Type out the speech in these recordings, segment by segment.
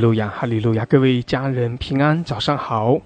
路亚，哈利路亚！各位家人平安，早上好！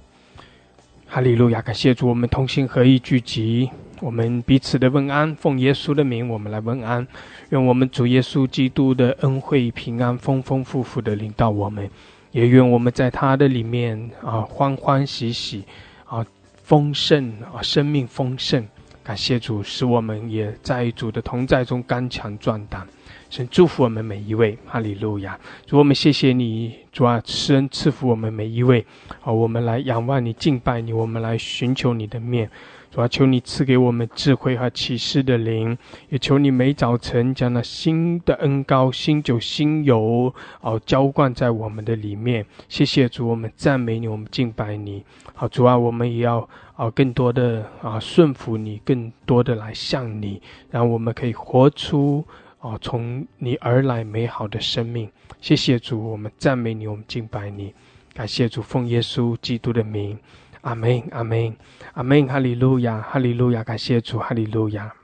哈利路亚，感谢主，我们同心合意聚集，我们彼此的问安，奉耶稣的名，我们来问安。愿我们主耶稣基督的恩惠平安丰丰富富的领到我们，也愿我们在他的里面啊欢欢喜喜啊丰盛啊生命丰盛。感谢主，使我们也在主的同在中刚强壮胆。神祝福我们每一位，哈利路亚！主，我们谢谢你，主啊，施恩赐福我们每一位。好，我们来仰望你，敬拜你，我们来寻求你的面。主啊，求你赐给我们智慧和启示的灵，也求你每早晨将那新的恩膏、新酒、新油，哦，浇灌在我们的里面。谢谢主，我们赞美你，我们敬拜你。好，主啊，我们也要啊，更多的啊顺服你，更多的来向你，让我们可以活出。哦，从你而来美好的生命，谢谢主，我们赞美你，我们敬拜你，感谢主，奉耶稣基督的名，阿门，阿门，阿门，哈利路亚，哈利路亚，感谢主，哈利路亚。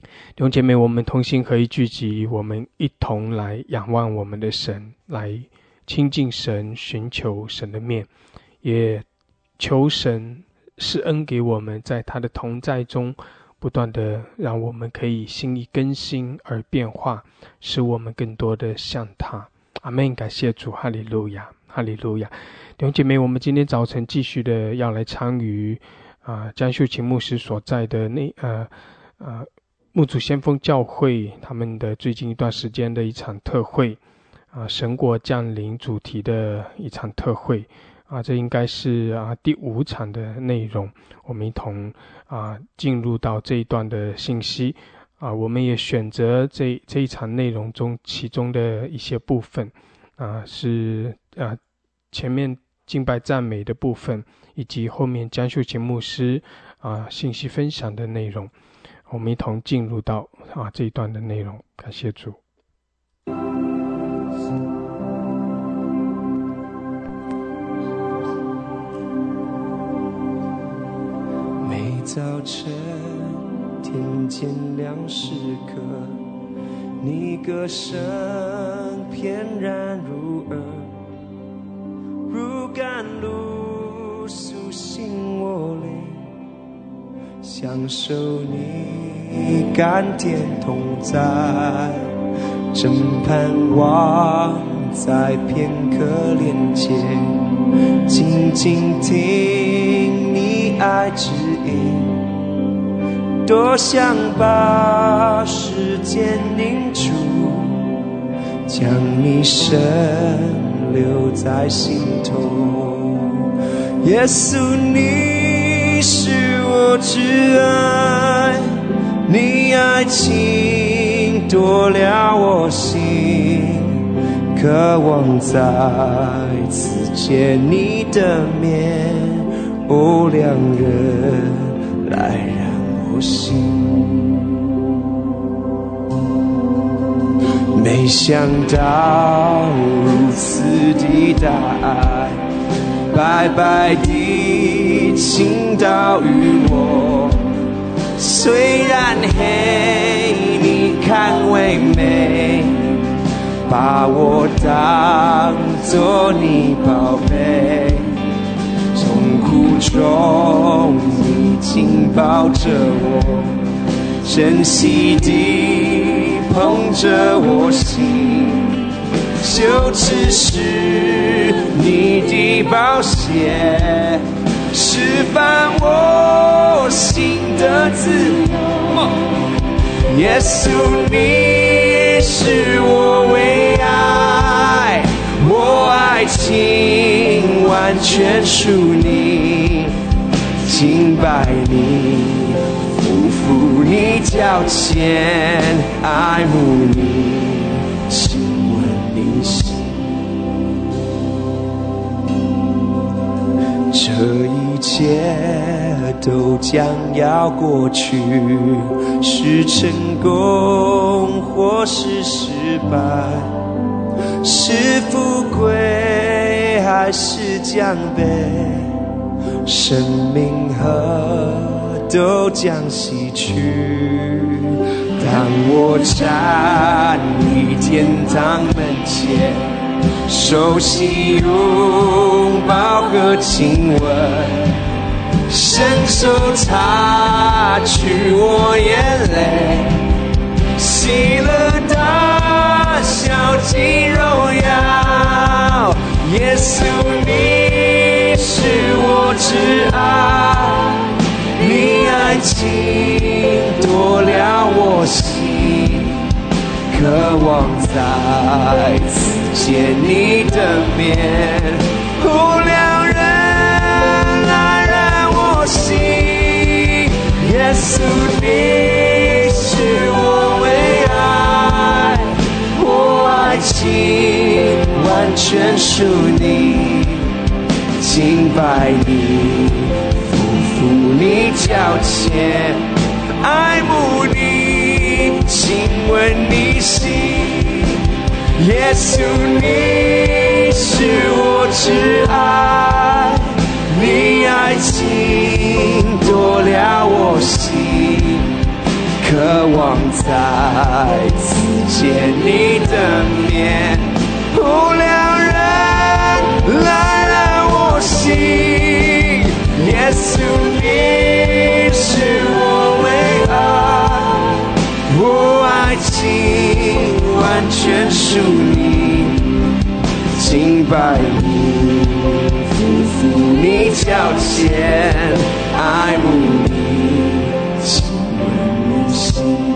弟兄姐妹，我们同心合一聚集，我们一同来仰望我们的神，来亲近神，寻求神的面，也求神施恩给我们，在他的同在中。不断的让我们可以心意更新而变化，使我们更多的像他。阿门！感谢主，哈利路亚，哈利路亚。弟兄姐妹，我们今天早晨继续的要来参与啊江秀琴牧师所在的那呃呃牧主先锋教会他们的最近一段时间的一场特会啊神国降临主题的一场特会。啊，这应该是啊第五场的内容，我们一同啊进入到这一段的信息啊，我们也选择这这一场内容中其中的一些部分啊，是啊前面敬拜赞美的部分，以及后面江秀琴牧师啊信息分享的内容，我们一同进入到啊这一段的内容，感谢主。早晨，听见两时刻，你歌声翩然入耳，如甘露苏醒我灵，享受你甘甜同在，正盼望在片刻连接，静静听爱指引。多想把时间凝住，将你深留在心头。耶稣，你是我挚爱，你爱情夺了我心，渴望再次见你的面，哦，两人来。心，没想到如此的大爱，白白的倾倒于我。虽然黑，你看为美，把我当作你宝贝，苦中。紧抱着我，珍惜地捧着我心，就只是你的宝血，释放我心的自由。耶稣，你是我唯爱，我爱情完全属你。敬拜你，匍匐你脚前，爱慕你，亲吻你心。这一切都将要过去，是成功或是失败，是富贵还是奖杯。生命和都将洗去。当我站立天堂门前，熟悉拥抱和亲吻，伸手擦去我眼泪，喜乐大笑尽荣耀。耶稣，你是我挚爱，你爱情夺了我心，渴望再次。见你的面，不两人来让我心。耶稣，你心完全属你，敬拜你，匍匐你脚前，爱慕你，亲吻你心。耶稣，你是我挚爱，你爱情夺了我心，渴望再次见你的面，不两人来让我心。耶稣，你是我唯爱，我爱情。完全属你，敬拜你，匍匐你脚前，爱慕，你心。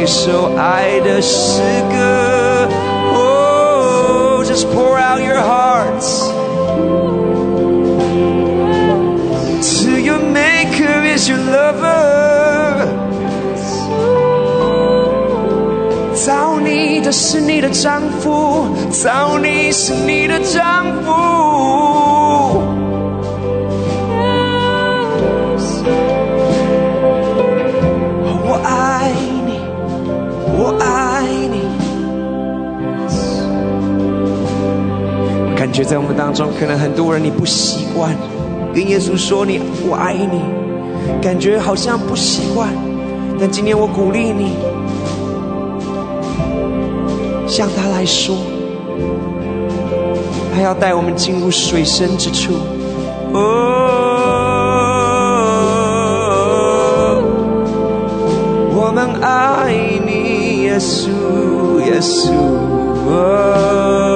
你受爱的诗歌。Oh, just pour out your hearts to your Maker is your lover。造你的是你的丈夫，造你是你的丈夫。在我们当中可能很多人你不习惯。跟耶稣说你我爱你。感觉好像不习惯。但今天我鼓励你向他来说。他要带我们进入水深之处。哦我们爱你耶稣耶稣。哦。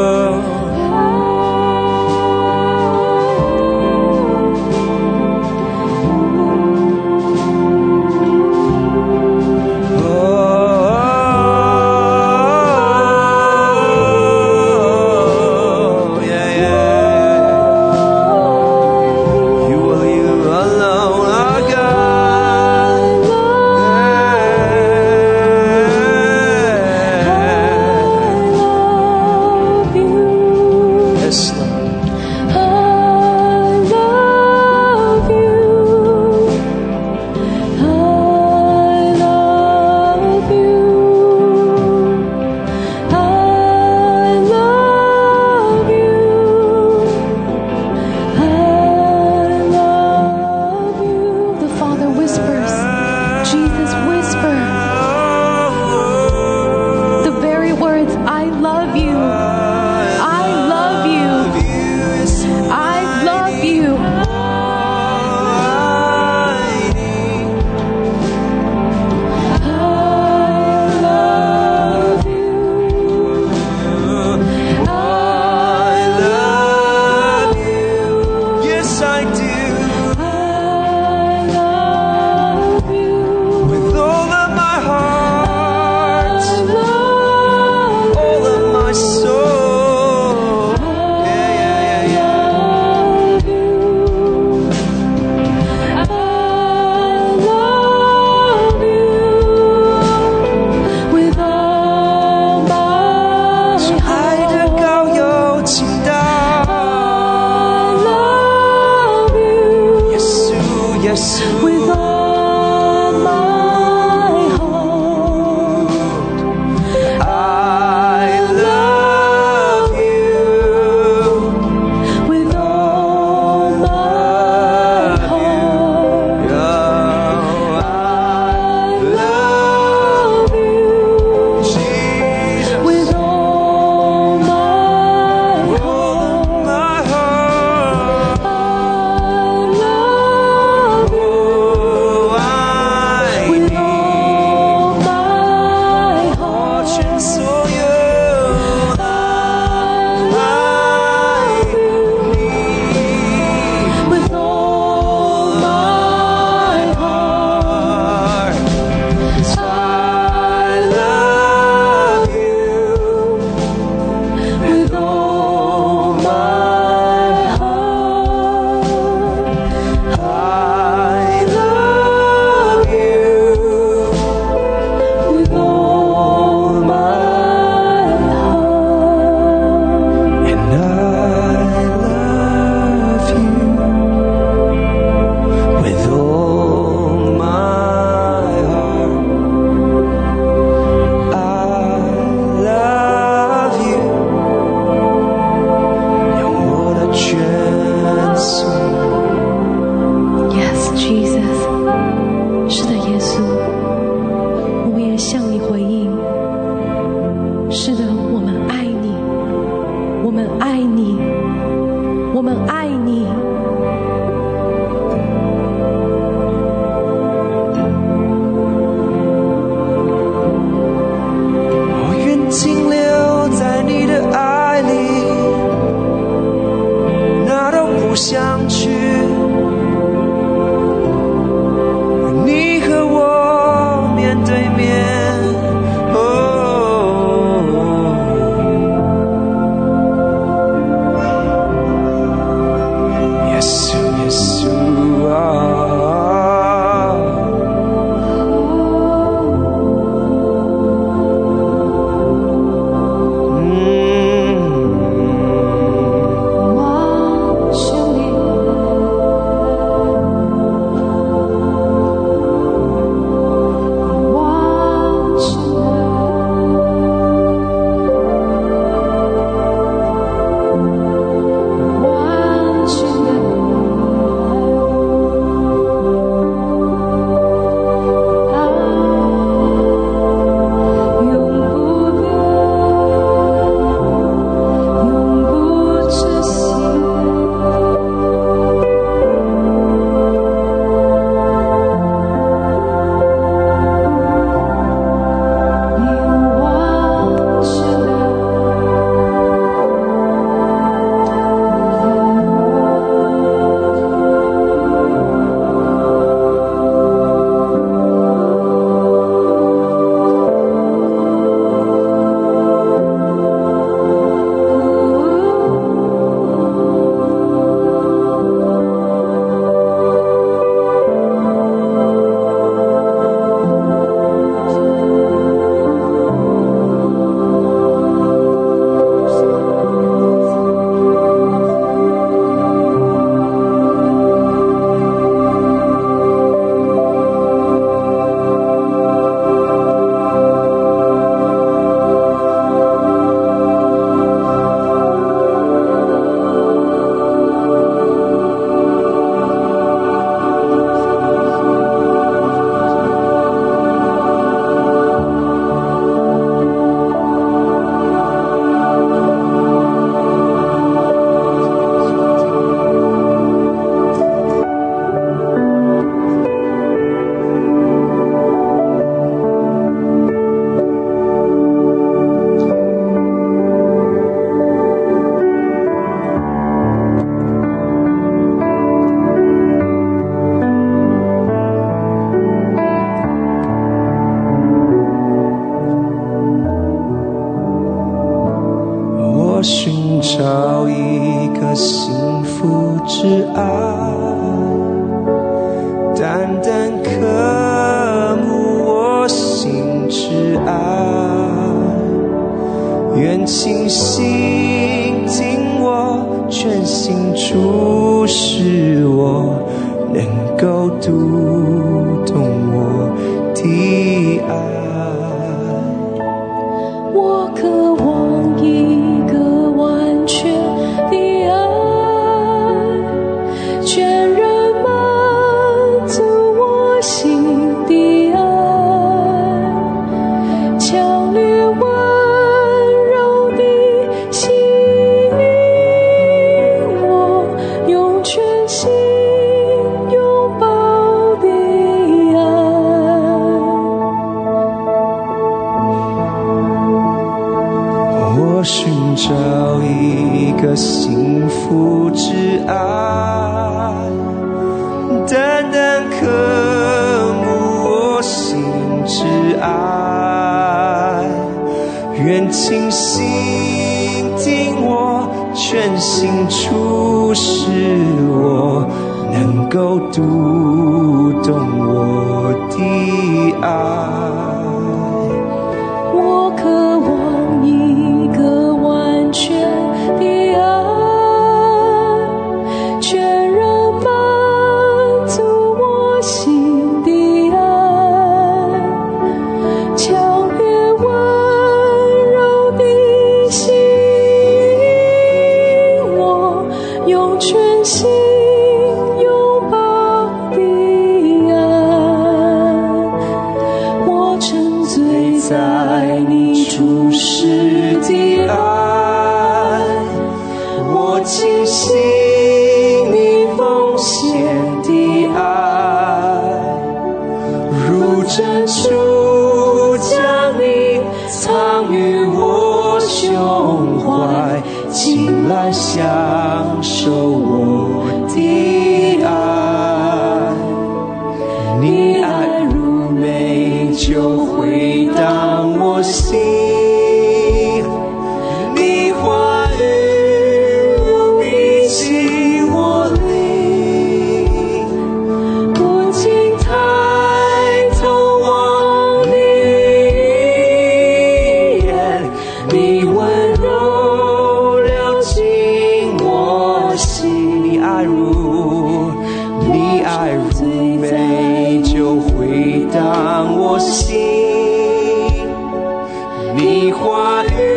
你话语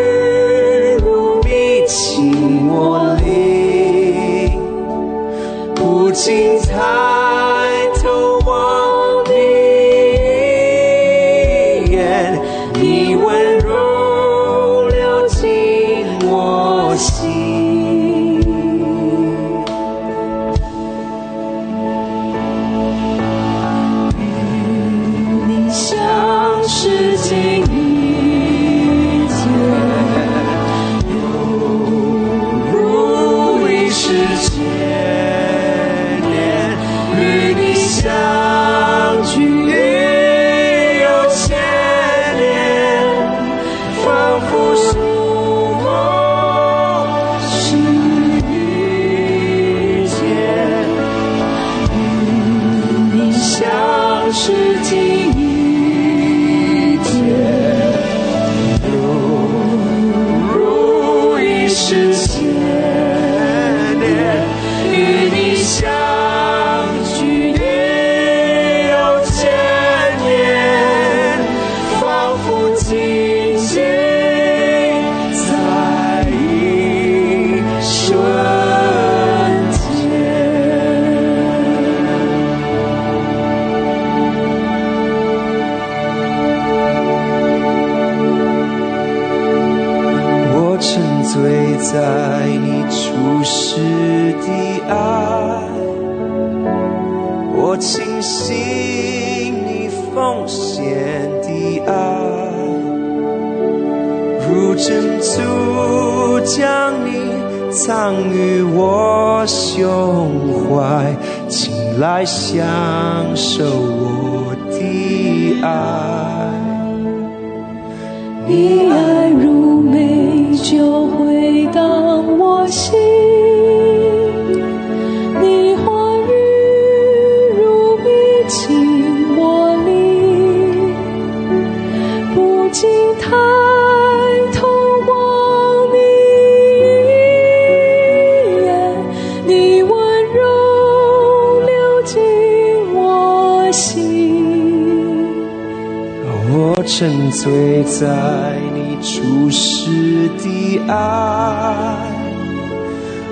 醉在你注释的爱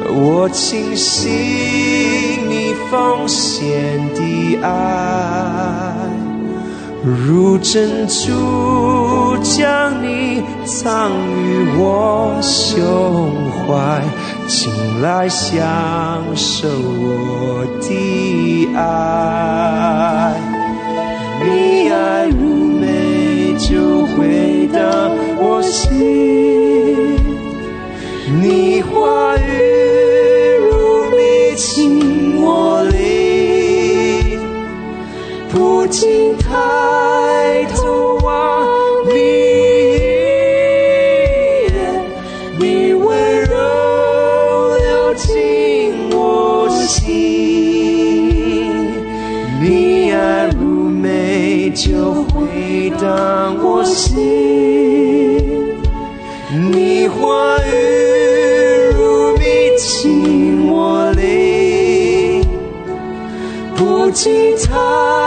我倾心你奉献的爱如珍珠将你藏于我胸怀请来享受我的爱。你爱我。回到我心。你话语精彩。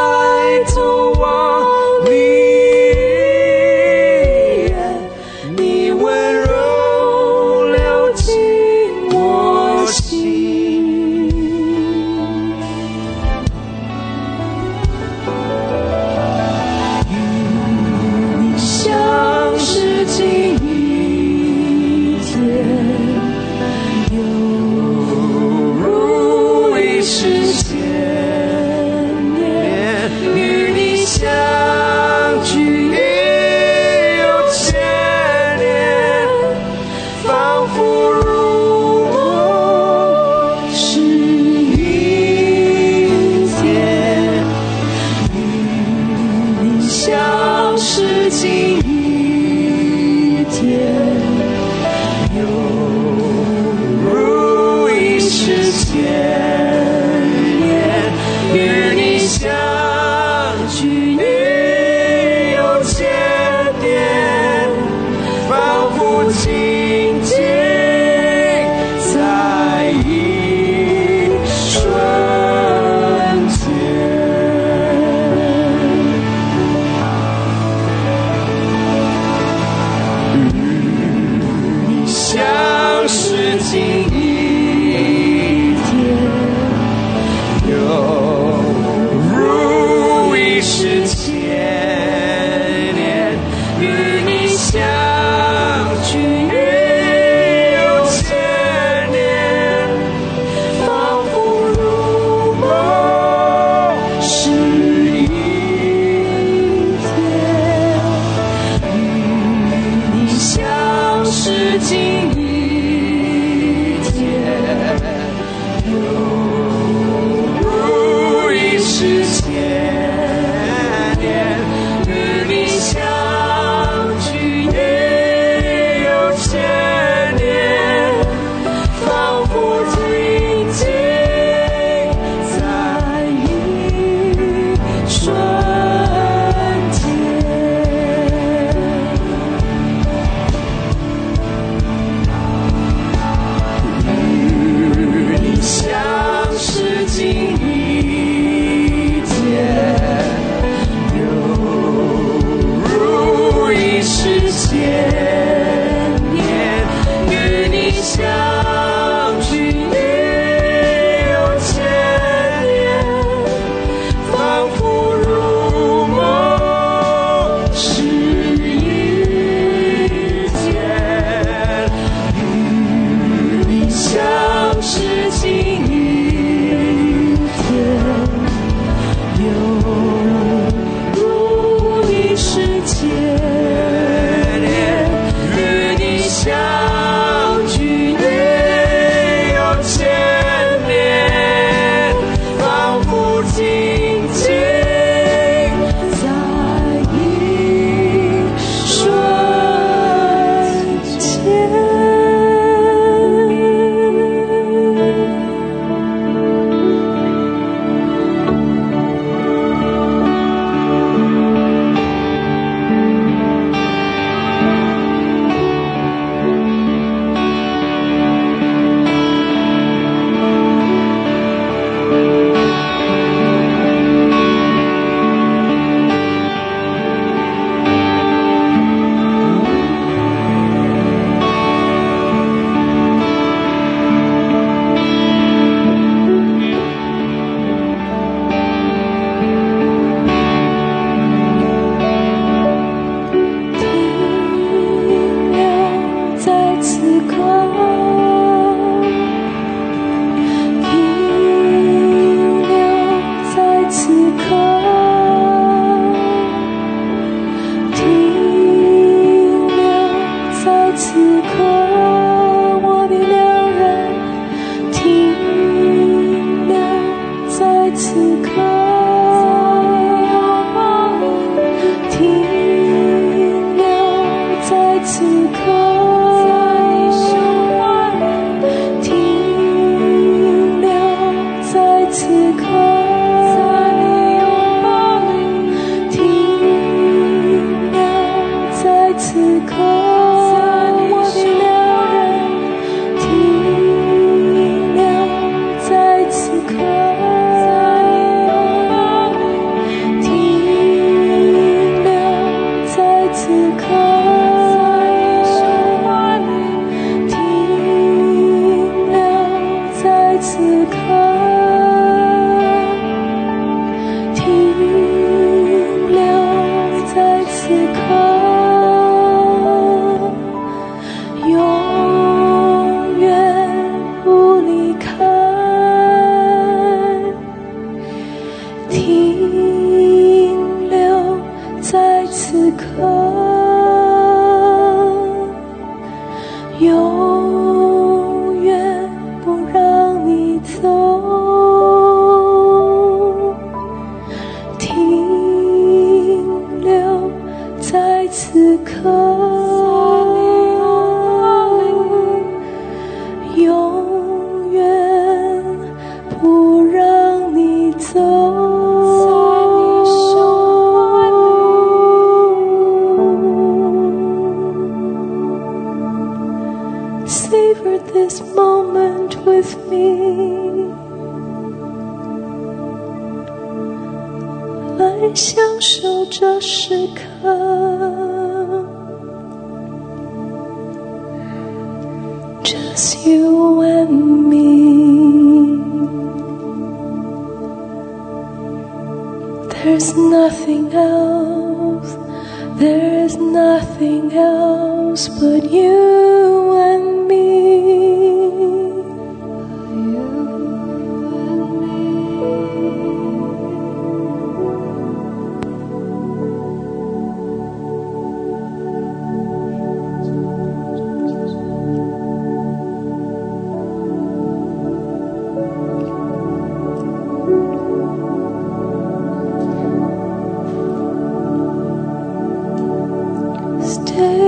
请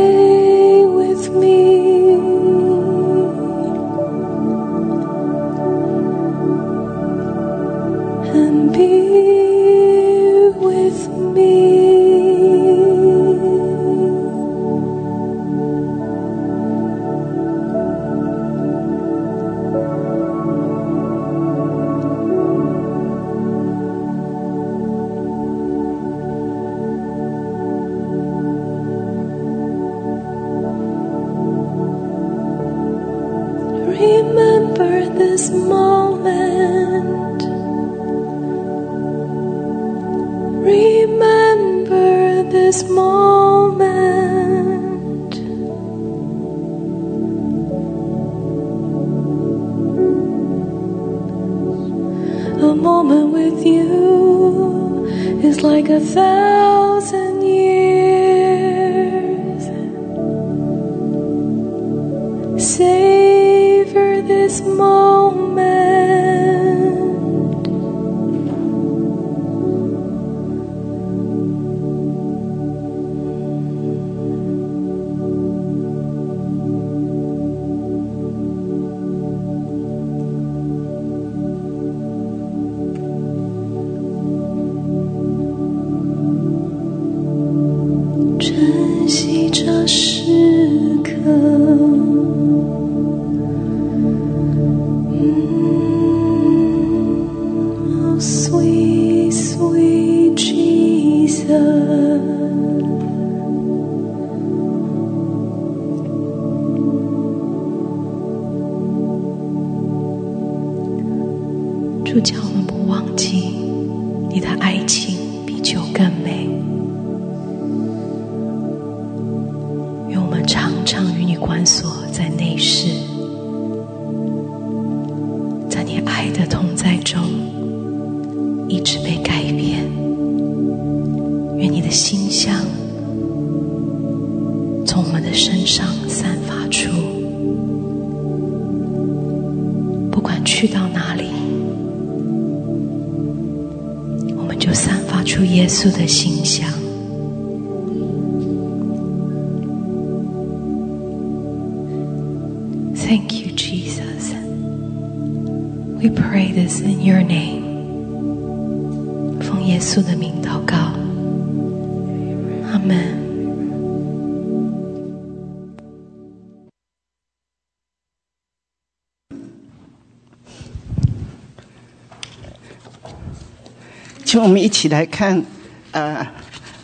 起来看，呃，《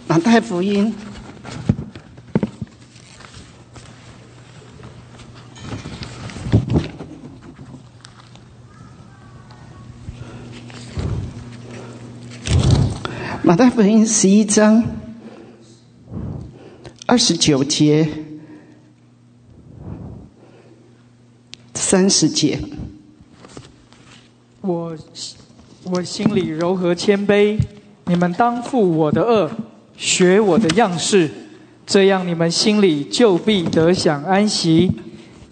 马太福音》马太福音十一章二十九节、三十节。我我心里柔和谦卑，你们当负我的恶，学我的样式，这样你们心里就必得享安息。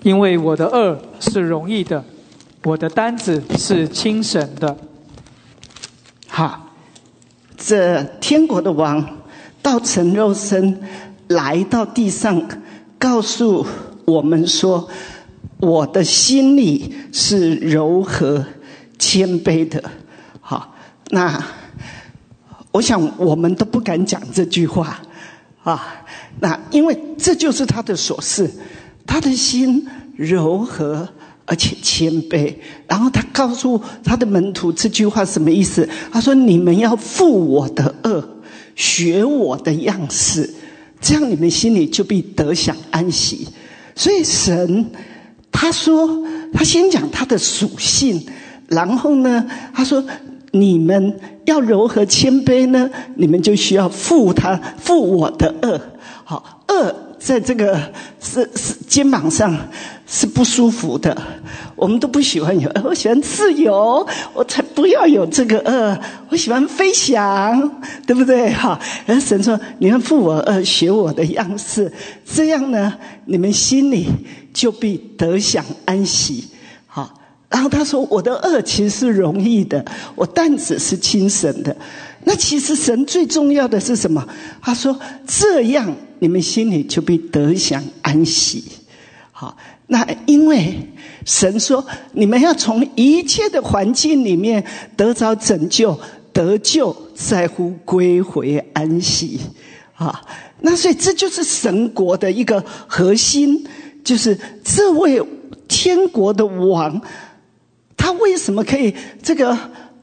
因为我的恶是容易的，我的担子是轻省的。好，这天国的王道成肉身来到地上，告诉我们说：“我的心里是柔和谦卑的。”好，那我想我们都不敢讲这句话啊。那因为这就是他的所事，他的心柔和。而且谦卑，然后他告诉他的门徒这句话什么意思？他说：“你们要负我的恶，学我的样式，这样你们心里就必得享安息。”所以神他说，他先讲他的属性，然后呢，他说：“你们要柔和谦卑呢，你们就需要负他负我的恶。”好，恶。在这个是是肩膀上是不舒服的，我们都不喜欢有，我喜欢自由，我才不要有这个恶，我喜欢飞翔，对不对？哈，然后神说：“你们负我恶，学我的样式，这样呢，你们心里就必得享安息。”然后他说：“我的恶其实是容易的，我担子是轻省的。”那其实神最重要的是什么？他说：“这样。”你们心里就必得享安息，好，那因为神说你们要从一切的环境里面得着拯救，得救在乎归回安息，啊，那所以这就是神国的一个核心，就是这位天国的王，他为什么可以这个？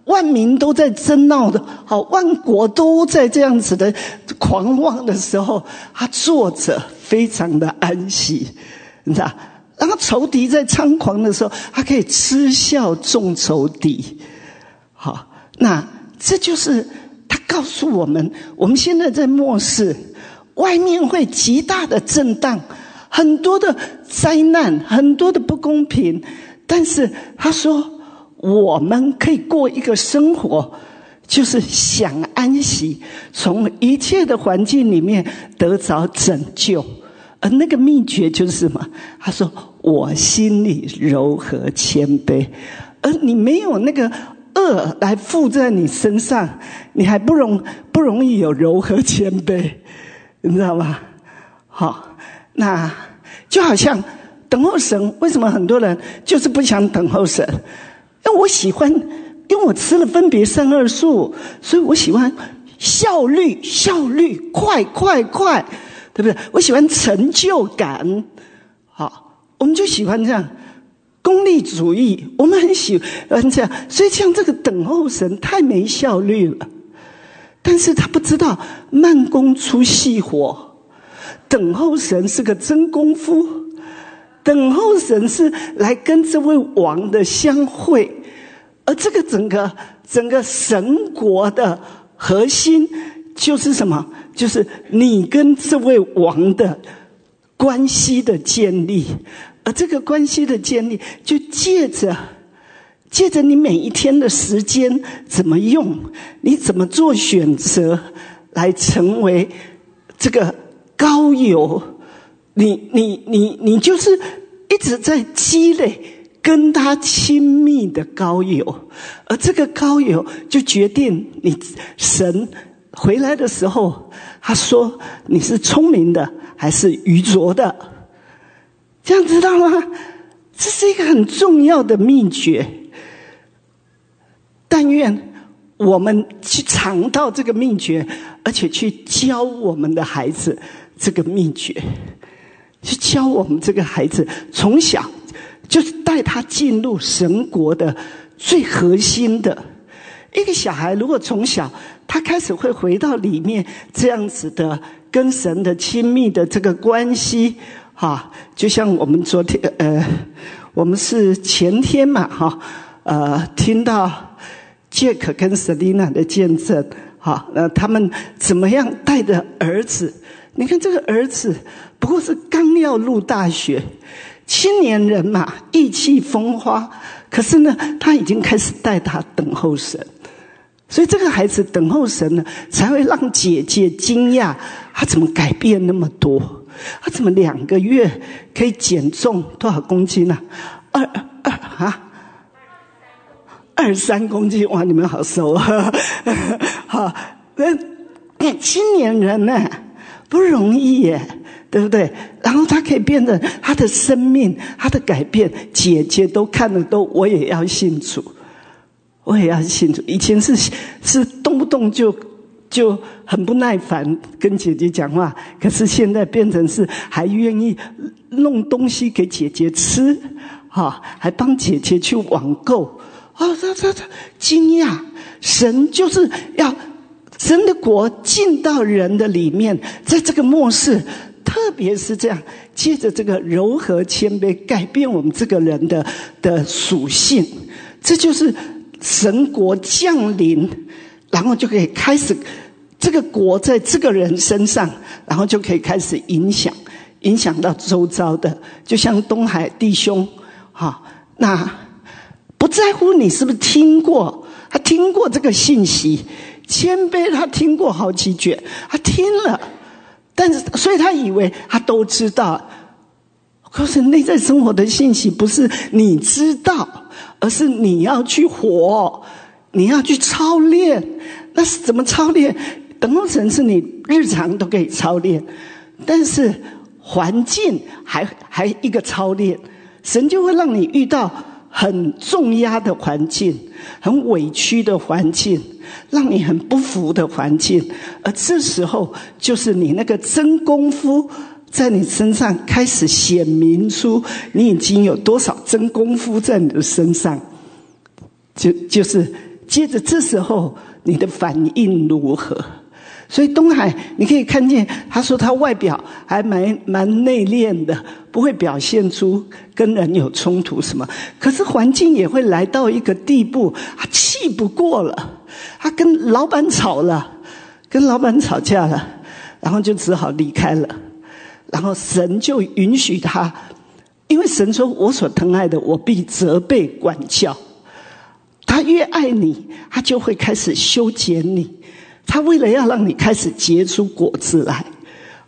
万民都在争闹的，好，万国都在这样子的狂妄的时候，他坐着非常的安息，你知道？然后仇敌在猖狂的时候，他可以嗤笑众仇敌。好，那这就是他告诉我们，我们现在在末世，外面会极大的震荡，很多的灾难，很多的不公平，但是他说。我们可以过一个生活，就是想安息，从一切的环境里面得着拯救，而那个秘诀就是什么？他说：“我心里柔和谦卑，而你没有那个恶来附在你身上，你还不容不容易有柔和谦卑，你知道吗？好，那就好像等候神，为什么很多人就是不想等候神？”因为我喜欢，因为我吃了分别三二素，所以我喜欢效率、效率快、快、快，对不对？我喜欢成就感，好，我们就喜欢这样功利主义。我们很喜欢这样，所以像这个等候神太没效率了。但是他不知道慢工出细活，等候神是个真功夫。等候神是来跟这位王的相会，而这个整个整个神国的核心就是什么？就是你跟这位王的关系的建立，而这个关系的建立，就借着借着你每一天的时间怎么用，你怎么做选择，来成为这个高友。你你你你就是一直在积累跟他亲密的高友，而这个高友就决定你神回来的时候，他说你是聪明的还是愚拙的，这样知道吗？这是一个很重要的秘诀。但愿我们去尝到这个秘诀，而且去教我们的孩子这个秘诀。去教我们这个孩子，从小就是带他进入神国的最核心的一个小孩。如果从小他开始会回到里面这样子的跟神的亲密的这个关系，哈，就像我们昨天呃，我们是前天嘛，哈，呃，听到杰克跟 Selina 的见证，哈，那他们怎么样带着儿子？你看这个儿子不过是刚要入大学，青年人嘛，意气风发。可是呢，他已经开始带他等候神，所以这个孩子等候神呢，才会让姐姐惊讶，他怎么改变那么多？他怎么两个月可以减重多少公斤呢？二二啊，二三公斤哇！你们好瘦啊！好，那青年人呢不容易耶，对不对？然后他可以变成他的生命，他的改变，姐姐都看了都，我也要信主，我也要信主。以前是是动不动就就很不耐烦跟姐姐讲话，可是现在变成是还愿意弄东西给姐姐吃，哈，还帮姐姐去网购。哦，他他他惊讶，神就是要神的国进到人的里面，在这个末世，特别是这样，借着这个柔和谦卑，改变我们这个人的的属性，这就是神国降临，然后就可以开始这个国在这个人身上，然后就可以开始影响，影响到周遭的，就像东海弟兄，哈，那。不在乎你是不是听过，他听过这个信息，谦卑他听过好几卷，他听了，但是所以他以为他都知道。可是内在生活的信息不是你知道，而是你要去活，你要去操练。那是怎么操练？等候神是你日常都可以操练，但是环境还还一个操练，神就会让你遇到。很重压的环境，很委屈的环境，让你很不服的环境，而这时候就是你那个真功夫在你身上开始显明出，你已经有多少真功夫在你的身上，就就是接着这时候你的反应如何？所以东海，你可以看见，他说他外表还蛮蛮内敛的，不会表现出跟人有冲突什么。可是环境也会来到一个地步，他气不过了，他跟老板吵了，跟老板吵架了，然后就只好离开了。然后神就允许他，因为神说：“我所疼爱的，我必责备管教。”他越爱你，他就会开始修剪你。他为了要让你开始结出果子来，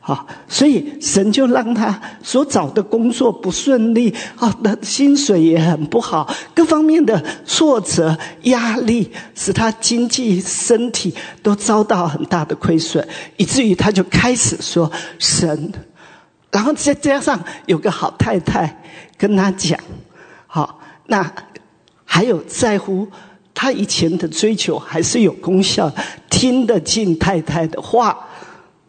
好，所以神就让他所找的工作不顺利，啊，的薪水也很不好，各方面的挫折压力，使他经济身体都遭到很大的亏损，以至于他就开始说神，然后再加上有个好太太跟他讲，好，那还有在乎。他以前的追求还是有功效，听得进太太的话，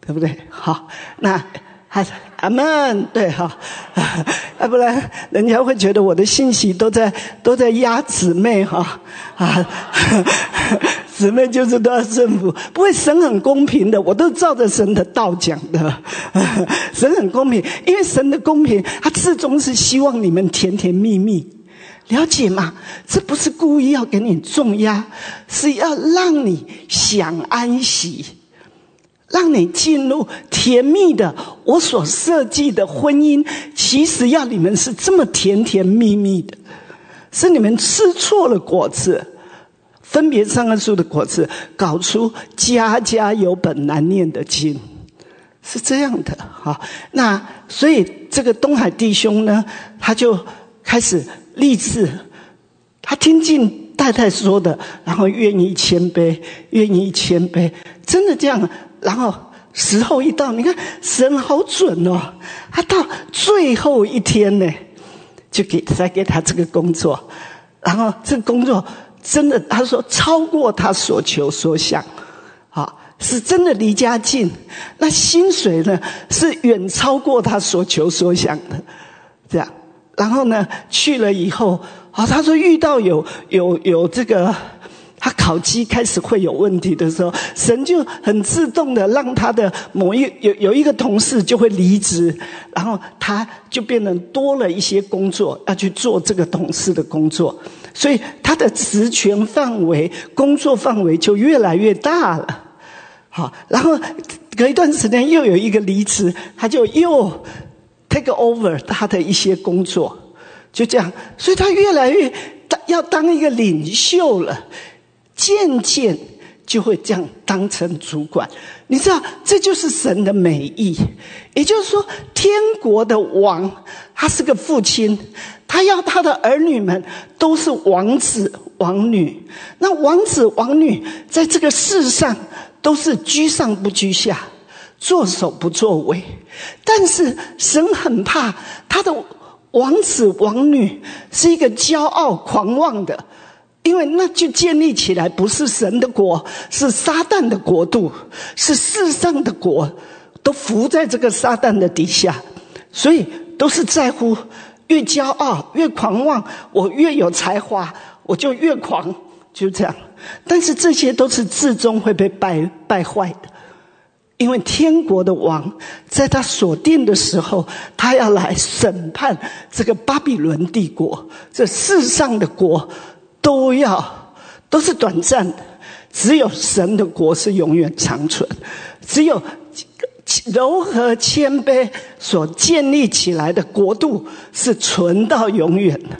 对不对？好，那还是阿门，对哈，要不然人家会觉得我的信息都在都在压姊妹哈啊，姊妹就是都要顺服，不会神很公平的，我都照着神的道讲的，神很公平，因为神的公平，他始终是希望你们甜甜蜜蜜。了解吗？这不是故意要给你重压，是要让你想安息，让你进入甜蜜的我所设计的婚姻。其实要你们是这么甜甜蜜蜜的，是你们吃错了果子，分别三个树的果子，搞出家家有本难念的经，是这样的哈。那所以这个东海弟兄呢，他就开始。励志，他听进太太说的，然后愿意谦卑，愿意谦卑，真的这样。然后时候一到，你看神好准哦，他到最后一天呢，就给再给他这个工作，然后这个工作真的，他说超过他所求所想，啊，是真的离家近。那薪水呢，是远超过他所求所想的，这样。然后呢，去了以后，啊，他说遇到有有有这个，他烤鸡开始会有问题的时候，神就很自动的让他的某一有有一个同事就会离职，然后他就变得多了一些工作要去做这个同事的工作，所以他的职权范围、工作范围就越来越大了。好，然后隔一段时间又有一个离职，他就又 take over 他的一些工作，就这样，所以他越来越当要当一个领袖了，渐渐就会这样当成主管。你知道，这就是神的美意，也就是说，天国的王他是个父亲，他要他的儿女们都是王子王女。那王子王女在这个世上都是居上不居下，作首不作尾。但是神很怕他的王子王女是一个骄傲狂妄的。因为那就建立起来不是神的国，是撒旦的国度，是世上的国，都服在这个撒旦的底下，所以都是在乎越骄傲越狂妄，我越有才华我就越狂，就这样。但是这些都是至终会被败败坏的，因为天国的王在他锁定的时候，他要来审判这个巴比伦帝国，这世上的国。都要都是短暂的，只有神的国是永远长存，只有柔和谦卑所建立起来的国度是存到永远的。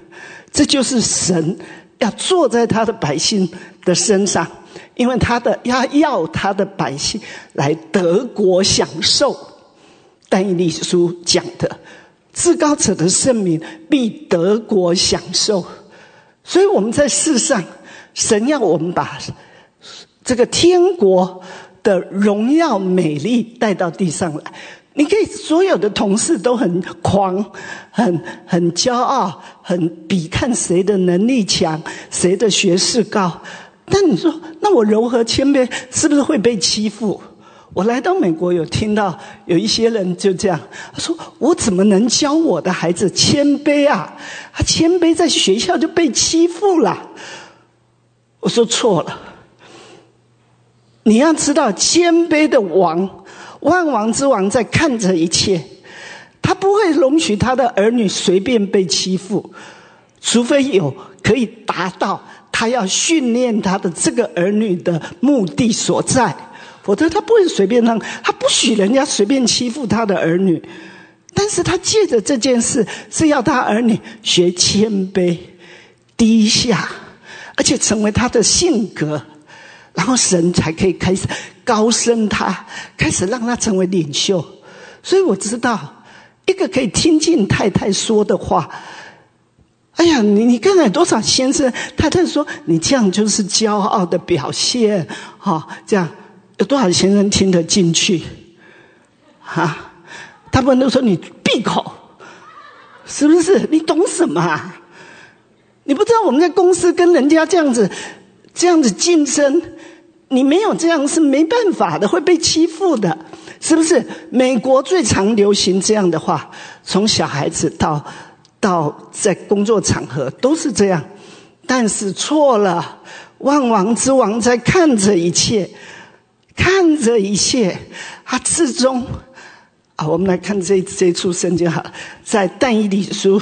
这就是神要坐在他的百姓的身上，因为他的要要他的百姓来德国享受。但以理书讲的，至高者的圣名必德国享受。所以我们在世上，神要我们把这个天国的荣耀美丽带到地上来。你可以所有的同事都很狂，很很骄傲，很比看谁的能力强，谁的学识高。但你说，那我柔和谦卑，是不是会被欺负？我来到美国，有听到有一些人就这样，他说：“我怎么能教我的孩子谦卑啊？他谦卑在学校就被欺负了。”我说错了，你要知道，谦卑的王，万王之王在看着一切，他不会容许他的儿女随便被欺负，除非有可以达到他要训练他的这个儿女的目的所在。否则他不会随便让，他不许人家随便欺负他的儿女，但是他借着这件事是要他儿女学谦卑、低下，而且成为他的性格，然后神才可以开始高升他，开始让他成为领袖。所以我知道，一个可以听进太太说的话，哎呀，你你看看多少先生太太说你这样就是骄傲的表现，哈，这样。有多少先生听得进去？哈，他们都说你闭口，是不是？你懂什么？你不知道我们在公司跟人家这样子、这样子竞争，你没有这样是没办法的，会被欺负的，是不是？美国最常流行这样的话，从小孩子到到在工作场合都是这样，但是错了，万王之王在看着一切。看着一切，他至终啊，我们来看这这出圣经哈，在但以理书，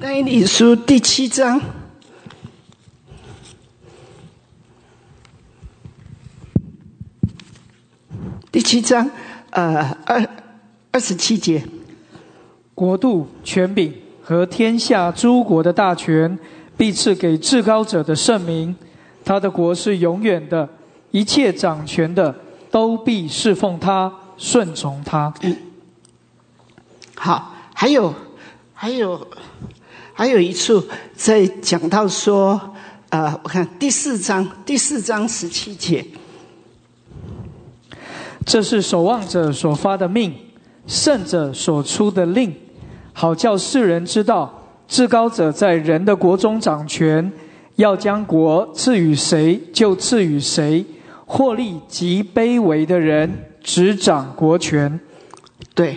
但以理书第七章，第七章呃二二十七节，国度权柄和天下诸国的大权，必赐给至高者的圣名。他的国是永远的，一切掌权的都必侍奉他，顺从他。好，还有，还有，还有一处在讲到说，呃，我看第四章第四章十七节，这是守望者所发的命，圣者所出的令，好叫世人知道，至高者在人的国中掌权。要将国赐予谁，就赐予谁；获利极卑微的人，执掌国权。对，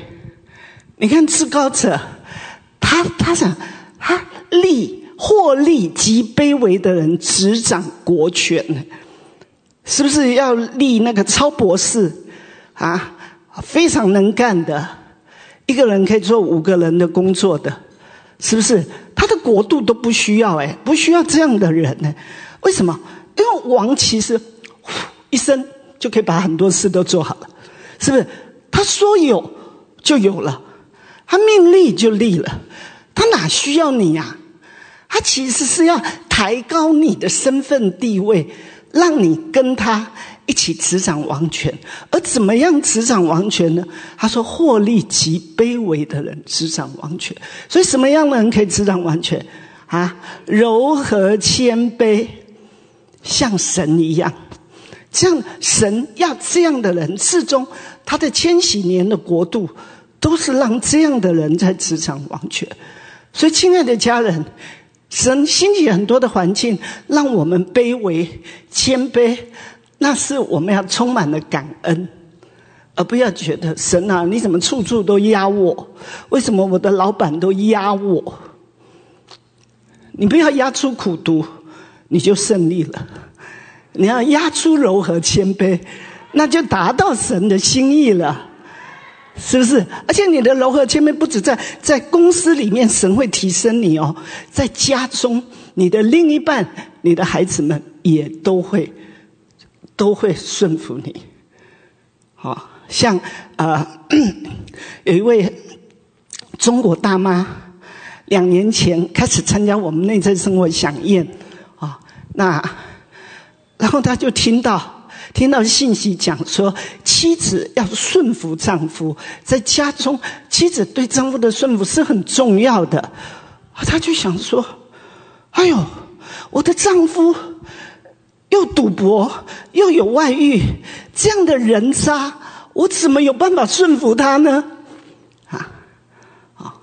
你看至高者，他他想，他利获利极卑微的人执掌国权，是不是要立那个超博士啊？非常能干的，一个人可以做五个人的工作的，是不是？他的国度都不需要哎，不需要这样的人呢？为什么？因为王其实一生就可以把很多事都做好了，是不是？他说有就有了，他命立就立了，他哪需要你呀、他其实是要抬高你的身份地位，让你跟他一起执掌王权。而怎么样执掌王权呢？他说：“获利极卑微的人执掌王权。”所以，什么样的人可以执掌王权？啊，柔和谦卑，像神一样。这样，神要这样的人，至终他的千禧年的国度，都是让这样的人在执掌王权。所以，亲爱的家人，神兴起很多的环境，让我们卑微、谦卑，那是我们要充满了感恩，而不要觉得神啊，你怎么处处都压我？为什么我的老板都压我？你不要压出苦毒，你就胜利了。你要压出柔和谦卑，那就达到神的心意了。是不是？而且你的柔和谦卑不止在在公司里面，神会提升你哦，在家中，你的另一半、你的孩子们也都会都会顺服你。好像呃，有一位中国大妈，两年前开始参加我们内在生活飨宴啊，那然后她就听到。听到信息讲说，妻子要顺服丈夫，在家中，妻子对丈夫的顺服是很重要的。她就想说：“哎呦，我的丈夫又赌博又有外遇，这样的人渣，我怎么有办法顺服他呢？”啊，啊，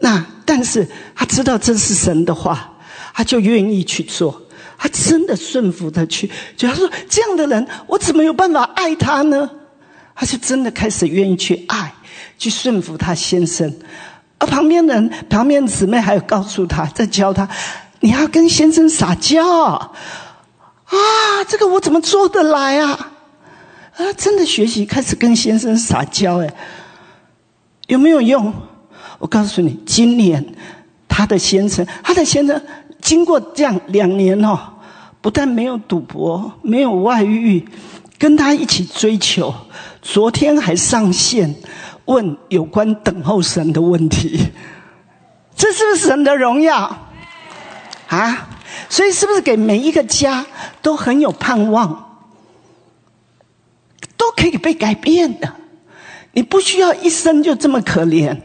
那但是他知道这是神的话，他就愿意去做。他真的顺服的去，就他说这样的人，我怎么有办法爱他呢？他就真的开始愿意去爱，去顺服他先生。而旁边人、旁边姊妹还有告诉他，在教他，你要跟先生撒娇啊！这个我怎么做得来啊？啊，真的学习开始跟先生撒娇，哎，有没有用？我告诉你，今年他的先生，他的先生。经过这样两年哦，不但没有赌博，没有外遇，跟他一起追求。昨天还上线问有关等候神的问题，这是不是神的荣耀啊？所以是不是给每一个家都很有盼望，都可以被改变的？你不需要一生就这么可怜。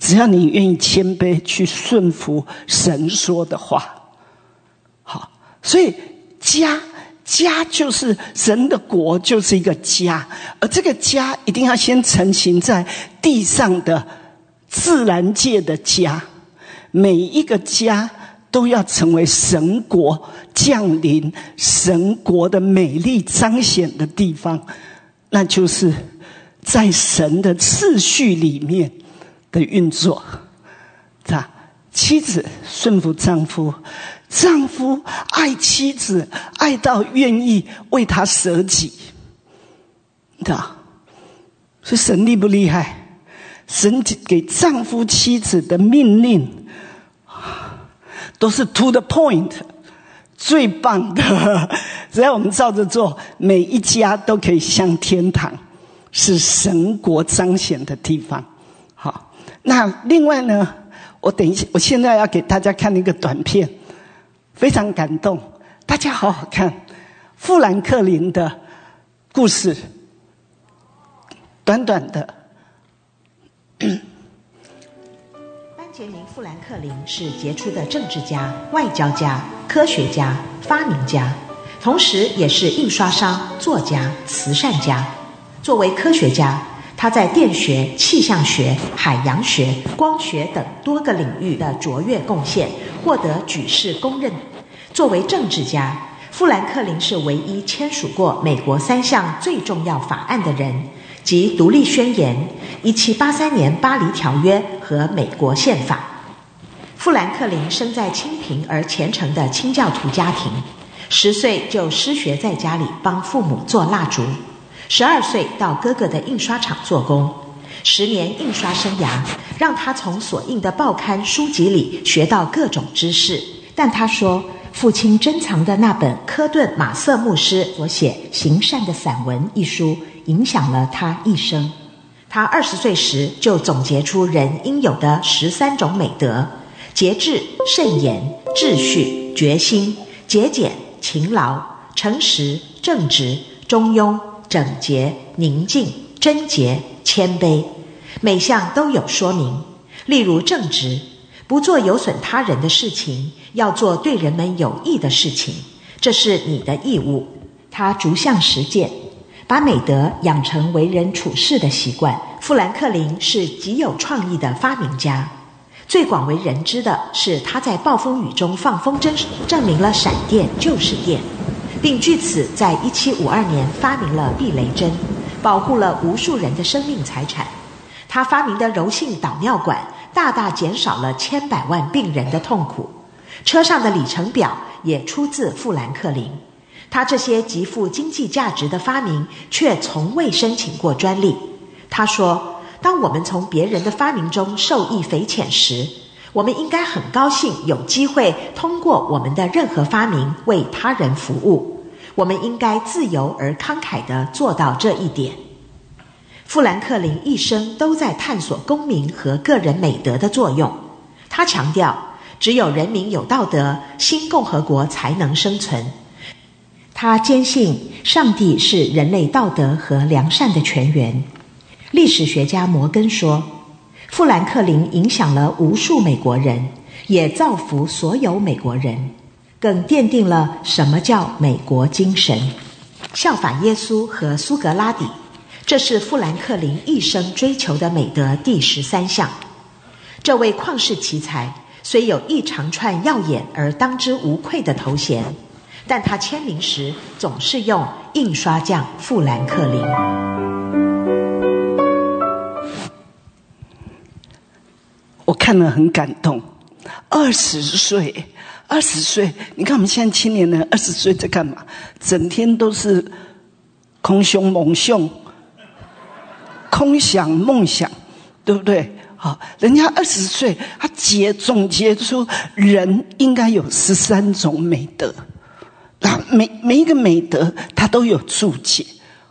只要你愿意谦卑去顺服神说的话，好，所以家家就是神的国，就是一个家，而这个家一定要先成型在地上的自然界的家，每一个家都要成为神国降临、神国的美丽彰显的地方，那就是在神的次序里面。的运作，是吧？妻子顺服丈夫，丈夫爱妻子，爱到愿意为他舍己，知道？所以神厉不厉害？神给丈夫妻子的命令都是 to the point，最棒的。只要我们照着做，每一家都可以向天堂，是神国彰显的地方。好。那另外呢，我等一下，我现在要给大家看一个短片，非常感动，大家好好看，富兰克林的故事，短短的。杰明·富兰克林是杰出的政治家、外交家、科学家、发明家，同时也是印刷商、作家、慈善家。作为科学家。他在电学、气象学、海洋学、光学等多个领域的卓越贡献，获得举世公认。作为政治家，富兰克林是唯一签署过美国三项最重要法案的人，及《独立宣言》、1783年《巴黎条约》和《美国宪法》。富兰克林生在清贫而虔诚的清教徒家庭，十岁就失学，在家里帮父母做蜡烛。十二岁到哥哥的印刷厂做工，十年印刷生涯让他从所印的报刊书籍里学到各种知识。但他说，父亲珍藏的那本科顿·马瑟牧师所写《行善的散文》一书，影响了他一生。他二十岁时就总结出人应有的十三种美德：节制、慎言、秩序、决心、节俭、勤劳、诚实、正直、中庸、整洁、宁静、贞洁、谦卑，每项都有说明。例如正直，不做有损他人的事情，要做对人们有益的事情，这是你的义务。他逐项实践。把美德养成为人处事的习惯。富兰克林是极有创意的发明家，最广为人知的是他在暴风雨中放风筝，证明了闪电就是电，并据此在1752年发明了避雷针，保护了无数人的生命财产。他发明的柔性导尿管大大减少了千百万病人的痛苦。车上的里程表也出自富兰克林。他这些极富经济价值的发明，却从未申请过专利。他说：“当我们从别人的发明中受益匪浅时，我们应该很高兴有机会通过我们的任何发明为他人服务。我们应该自由而慷慨地做到这一点。”富兰克林一生都在探索公民和个人美德的作用。他强调，只有人民有道德，新共和国才能生存。他坚信上帝是人类道德和良善的泉源。历史学家摩根说：“富兰克林影响了无数美国人，也造福所有美国人，更奠定了什么叫美国精神。效法耶稣和苏格拉底，这是富兰克林一生追求的美德第十三项。这位旷世奇才虽有一长串耀眼而当之无愧的头衔。”但他签名时总是用印刷匠富兰克林。我看了很感动。二十岁，二十岁，你看我们现在青年人二十岁在干嘛？整天都是空胸猛胸，空想梦想，对不对？好，人家二十岁，他结总结出人应该有十三种美德。那每每一个美德，他都有注解，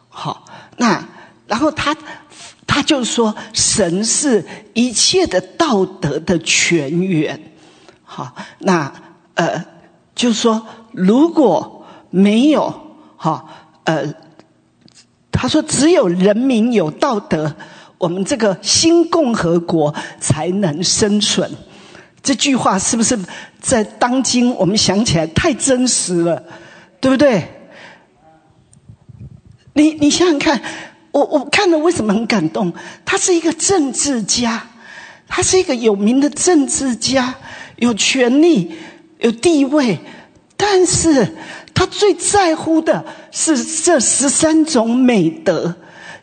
好，那然后他他就说，神是一切的道德的泉源，好，那呃，就说如果没有，哈，呃，他说只有人民有道德，我们这个新共和国才能生存。这句话是不是在当今我们想起来太真实了，对不对？你你想想看，我我看了为什么很感动？他是一个政治家，他是一个有名的政治家，有权利、有地位，但是他最在乎的是这十三种美德，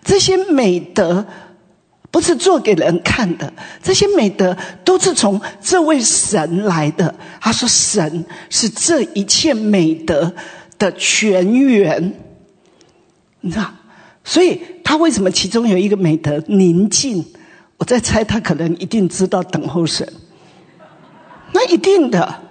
这些美德。不是做给人看的，这些美德都是从这位神来的。他说：“神是这一切美德的泉源。”你知道，所以他为什么其中有一个美德宁静？我在猜，他可能一定知道等候神。那一定的。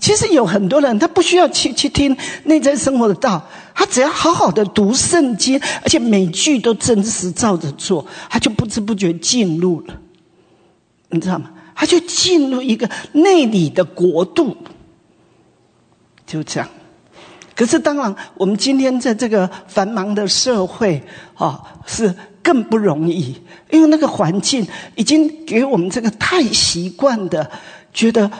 其实有很多人，他不需要去去听内在生活的道，他只要好好的读圣经，而且每句都真实照着做，他就不知不觉进入了，你知道吗？他就进入一个内里的国度，就这样。可是当然，我们今天在这个繁忙的社会啊，是更不容易，因为那个环境已经给我们这个太习惯的觉得。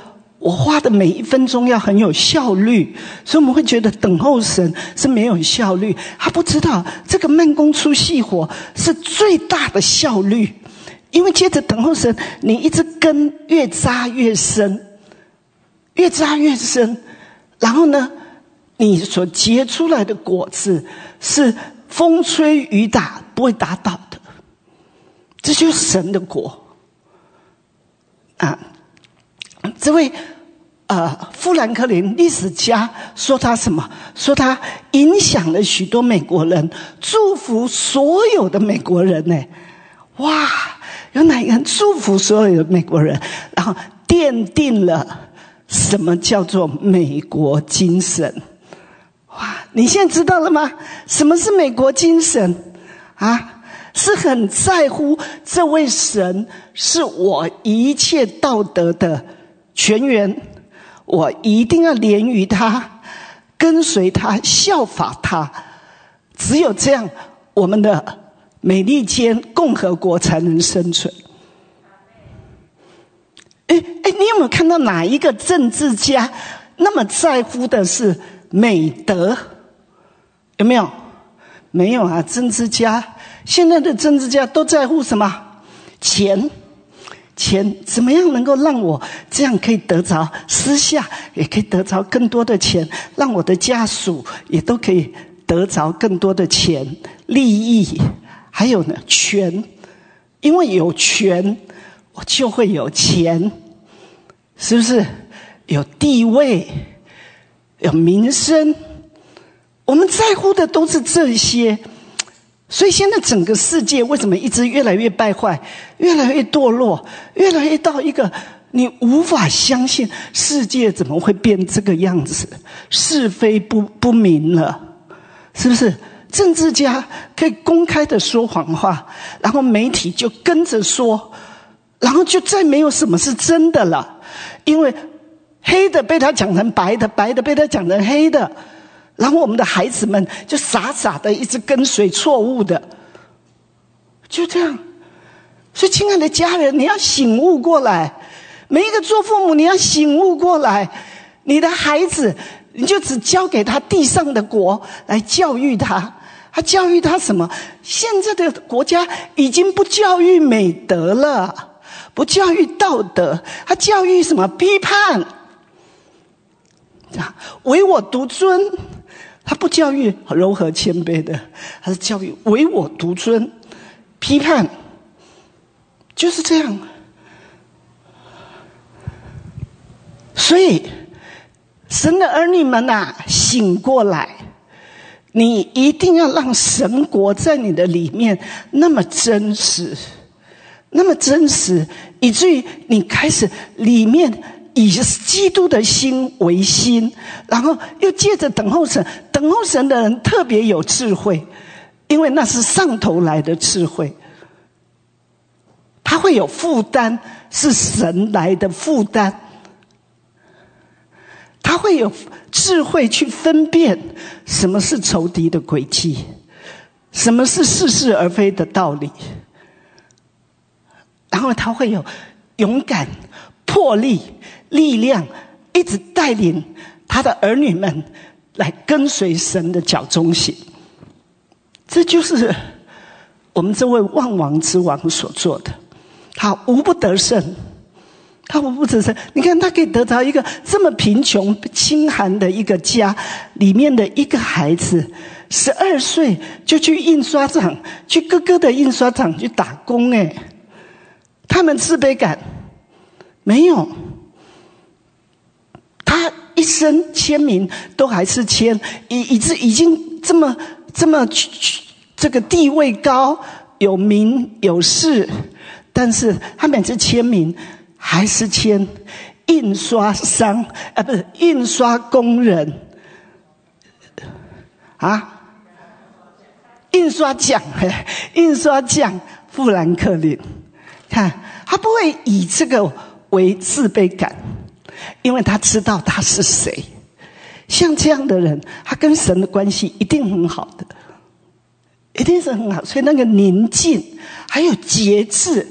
我花的每一分钟要很有效率，所以我们会觉得等候神是没有效率。他不知道这个慢工出细活是最大的效率，因为接着等候神，你一直根越扎越深，越扎越深，然后呢，你所结出来的果子是风吹雨打不会打倒的，这就是神的果啊。这位呃，富兰克林历史家说他什么？说他影响了许多美国人，祝福所有的美国人呢？哇，有哪个人祝福所有的美国人？然后奠定了什么叫做美国精神？哇！你现在知道了吗？什么是美国精神？啊，是很在乎这位神是我一切道德的全员，我一定要连于他，跟随他，效法他。只有这样，我们的美利坚共和国才能生存。哎哎，你有没有看到哪一个政治家那么在乎的是美德？有没有？没有啊！政治家现在的政治家都在乎什么？钱，钱怎么样能够让我这样可以得着私下也可以得着更多的钱，让我的家属也都可以得着更多的钱利益？还有呢，权，因为有权。我就会有钱，是不是？有地位，有名声，我们在乎的都是这些。所以现在整个世界为什么一直越来越败坏，越来越堕落，越来越到一个你无法相信世界怎么会变这个样子？是非不不明了，是不是？政治家可以公开的说谎话，然后媒体就跟着说。然后就再没有什么是真的了，因为黑的被他讲成白的，白的被他讲成黑的，然后我们的孩子们就傻傻的一直跟随错误的，就这样。所以，亲爱的家人，你要醒悟过来。每一个做父母，你要醒悟过来。你的孩子，你就只交给他地上的国来教育他。他教育他什么？现在的国家已经不教育美德了。不教育道德，他教育什么？批判，啊，唯我独尊。他不教育柔和谦卑的，他是教育唯我独尊，批判，就是这样。所以，神的儿女们呐，醒过来！你一定要让神国在你的里面那么真实。那么真实，以至于你开始里面以基督的心为心，然后又借着等候神，等候神的人特别有智慧，因为那是上头来的智慧，他会有负担，是神来的负担，他会有智慧去分辨什么是仇敌的诡计，什么是似是而非的道理。然后他会有勇敢、魄力、力量，一直带领他的儿女们来跟随神的脚中行。这就是我们这位万王之王所做的。他无不得胜，他无不得胜。你看，他可以得到一个这么贫穷、清寒的一个家里面的一个孩子，十二岁就去印刷厂，去哥哥的印刷厂去打工，哎。他们自卑感没有，一生签名都还是签，以以致已经这么这么这个地位高，有名有势，但是他每次签名还是签印刷商啊，不是印刷工人。啊，印刷匠，印刷匠富兰克林。看，他不会以这个为自卑感，因为他知道他是谁。像这样的人，他跟神的关系一定很好的，一定是很好。所以那个宁静，还有节制，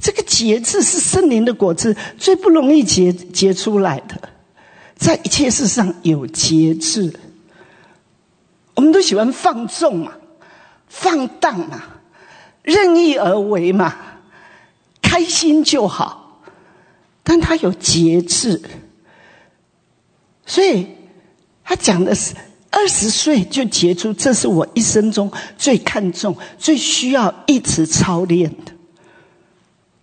这个节制是圣灵的果子最不容易结结出来的，在一切事上有节制。我们都喜欢放纵嘛，放荡嘛，任意而为嘛。开心就好，但他有节制，所以他讲的是二十岁就结出，这是我一生中最看重、最需要一直操练的。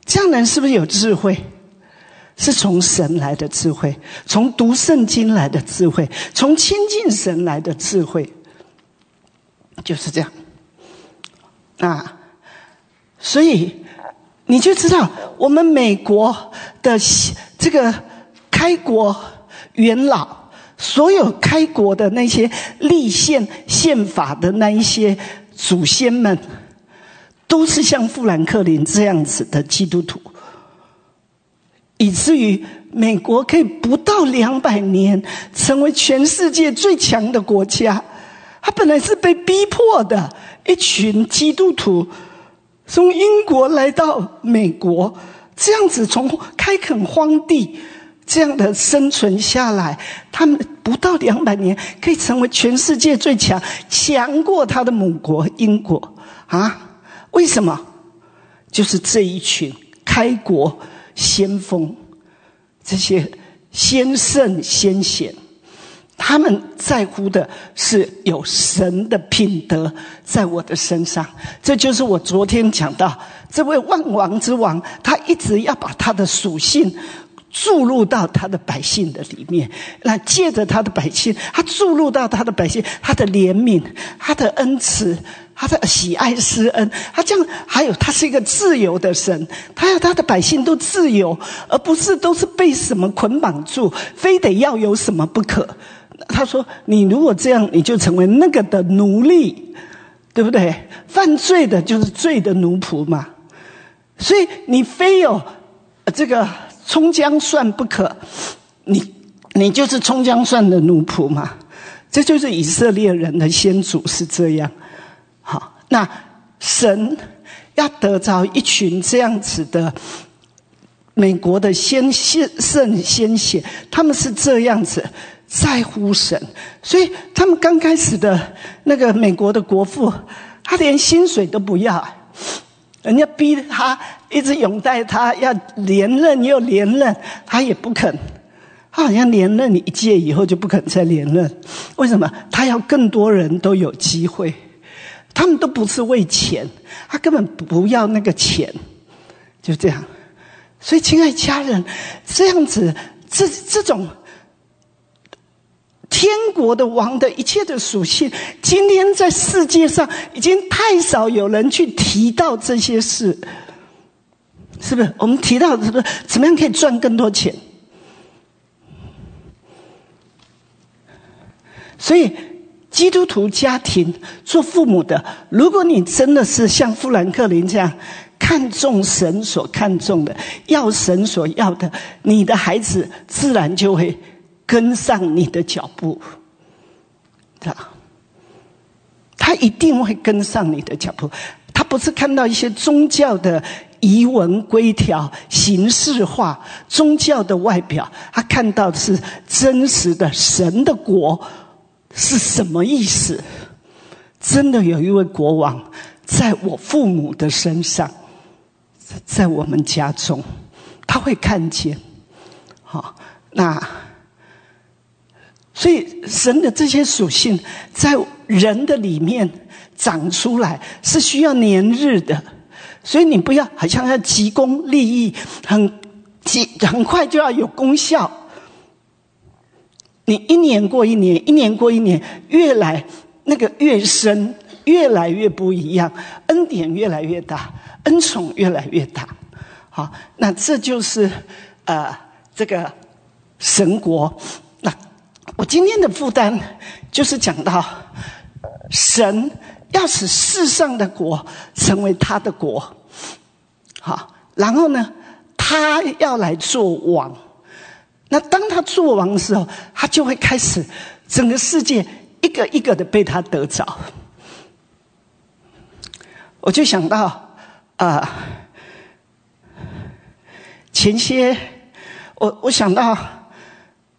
这样人是不是有智慧？是从神来的智慧，从读圣经来的智慧，从亲近神来的智慧，就是这样啊。所以。你就知道，我们美国的这个开国元老，所有开国的那些立宪宪法的那一些祖先们，都是像富兰克林这样子的基督徒，以至于美国可以不到两百年成为全世界最强的国家。他本来是被逼迫的一群基督徒，从英国来到美国，这样子从开垦荒地这样的生存下来，他们不到两百年可以成为全世界最强，强过他的母国英国啊？为什么？就是这一群开国先锋，这些先圣先贤。他们在乎的是有神的品德在我的身上，这就是我昨天讲到这位万王之王，他一直要把他的属性注入到他的百姓的里面，那借着他的百姓，他注入到他的百姓，他的怜悯，他的恩慈，他的喜爱施恩，他这样还有他是一个自由的神，他要他的百姓都自由，而不是都是被什么捆绑住，非得要有什么不可。他说：“你如果这样，你就成为那个的奴隶，对不对？犯罪的就是罪的奴仆嘛。所以你非有这个葱姜蒜不可，你你就是葱姜蒜的奴仆嘛。这就是以色列人的先祖是这样。好，那神要得着一群这样子的美国的先先圣先贤，他们是这样子。”在乎神，所以他们刚开始的那个美国的国父，他连薪水都不要，人家逼他一直拥戴他，要连任又连任，他也不肯。他好像连任你一届以后就不肯再连任，为什么？他要更多人都有机会。他们都不是为钱，他根本不要那个钱，就这样。所以，亲爱家人，这样子，这这种。天国的王的一切的属性，今天在世界上已经太少有人去提到这些事，是不是？我们提到是不是怎么样可以赚更多钱？所以，基督徒家庭做父母的，如果你真的是像富兰克林这样看重神所看重的，要神所要的，你的孩子自然就会。跟上你的脚步，他他一定会跟上你的脚步。他不是看到一些宗教的仪文规条、形式化、宗教的外表，他看到的是真实的神的国是什么意思？真的有一位国王在我父母的身上，在我们家中，他会看见。好，那。所以，神的这些属性在人的里面长出来是需要年日的，所以你不要好像要急功利益，很急很快就要有功效。你一年过一年，一年过一年，越来那个越深，越来越不一样，恩典越来越大，恩宠越来越大。好，那这就是呃这个神国。我今天的负担就是讲到，神要使世上的国成为他的国，好，然后呢，他要来做王。那当他做王的时候，他就会开始整个世界一个一个的被他得着。我就想到啊，前些我我想到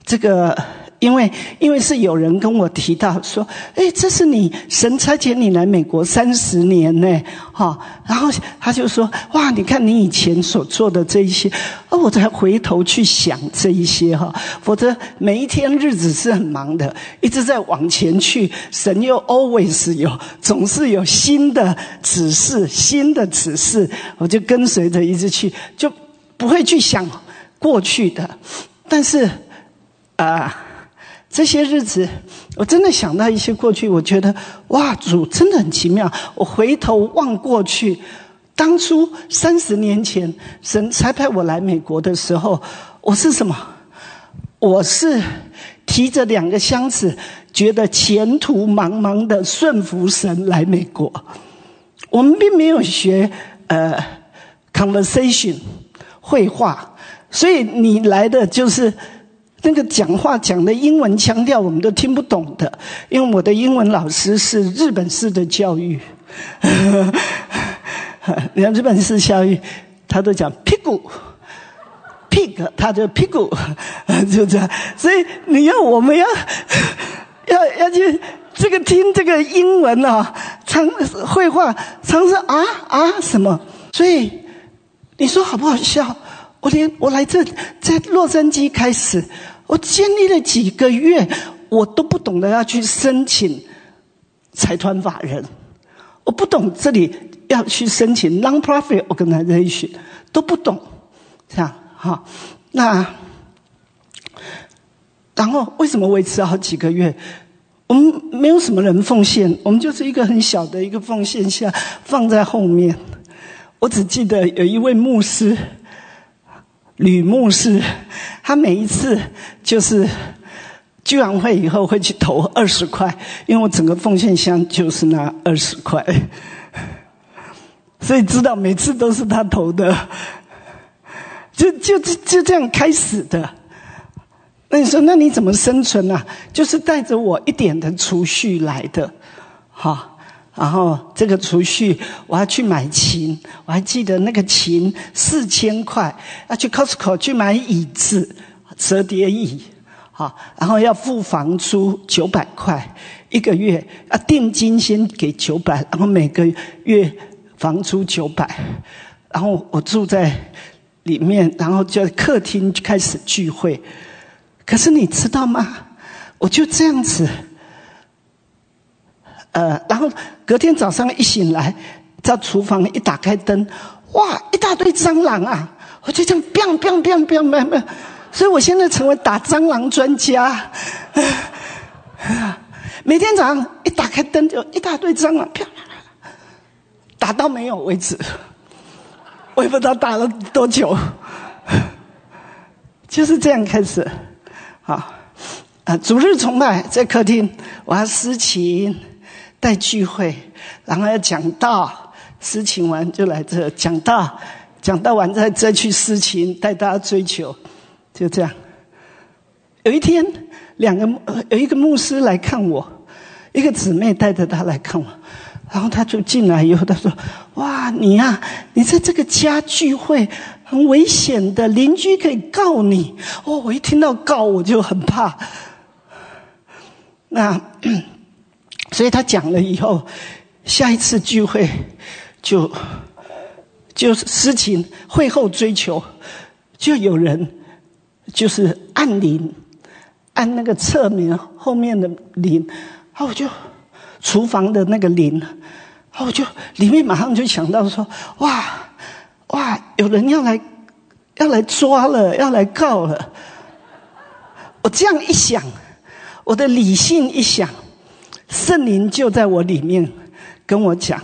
这个。因为，因为是有人跟我提到说，哎，这是你神差遣你来美国三十年呢，哈，然后他就说，哇，你看你以前所做的这一些，哦，我才回头去想这一些哈，否则每一天日子是很忙的，一直在往前去，神又 always 有，总是有新的指示，新的指示，我就跟随着一直去，就不会去想过去的，但是，啊。这些日子，我真的想到一些过去，我觉得哇，主真的很奇妙。我回头望过去，当初三十年前神才派我来美国的时候，我是什么？我是提着两个箱子，觉得前途茫茫的顺服神来美国。我们并没有学呃 conversation 绘画，所以你来的就是那个讲话讲的英文腔调，我们都听不懂的。因为我的英文老师是日本式的教育，你看日本式教育，他都讲屁股。pig，他就屁股，就这样。所以你要我们要要要去这个听这个英文啊，常绘画常是啊啊什么？所以你说好不好笑？我连我来这在洛杉矶开始，我经历了几个月，我都不懂得要去申请财团法人，我不懂这里要去申请 non-profit organization，都不懂，这样。哈，那然后为什么维持好几个月？我们没有什么人奉献，我们就是一个很小的一个奉献下放在后面。我只记得有一位牧师，吕牧师，他每一次就是聚完会以后会去投二十块，因为我整个奉献箱就是那二十块，所以知道每次都是他投的。就就就就这样开始的，那你说那你怎么生存呢？就是带着我一点的储蓄来的，哈，然后这个储蓄我要去买琴，我还记得那个琴四千块，要去 Costco 去买椅子，折叠椅，好，然后要付房租九百块一个月，啊，定金先给九百，然后每个月房租九百，然后我住在。里面，然后就客厅开始聚会。可是你知道吗？我就这样子，呃，然后隔天早上一醒来，在厨房一打开灯，哇，一大堆蟑螂啊！我就这样，biang biang biang biang biang，所以我现在成为打蟑螂专家。每天早上一打开灯，就一大堆蟑螂，啪打到没有为止。我也不知道打了多久，就是这样开始。好，啊，主日崇拜在客厅，我要司琴带聚会，然后要讲道，司琴完就来这讲道，讲道完再再去司琴带大家追求，就这样。有一天，两个有一个牧师来看我，一个姊妹带着他来看我。然后他就进来以后，他说：“哇，你呀，你在这个家聚会很危险的，邻居可以告你。”哦，我一听到告，我就很怕。那，所以他讲了以后，下一次聚会就就是事情会后追求，就有人就是按铃，按那个侧面后面的铃，然后我就。厨房的那个铃，然后我就里面马上就想到说：哇哇，有人要来要来抓了，要来告了。我这样一想，我的理性一想，圣灵就在我里面跟我讲：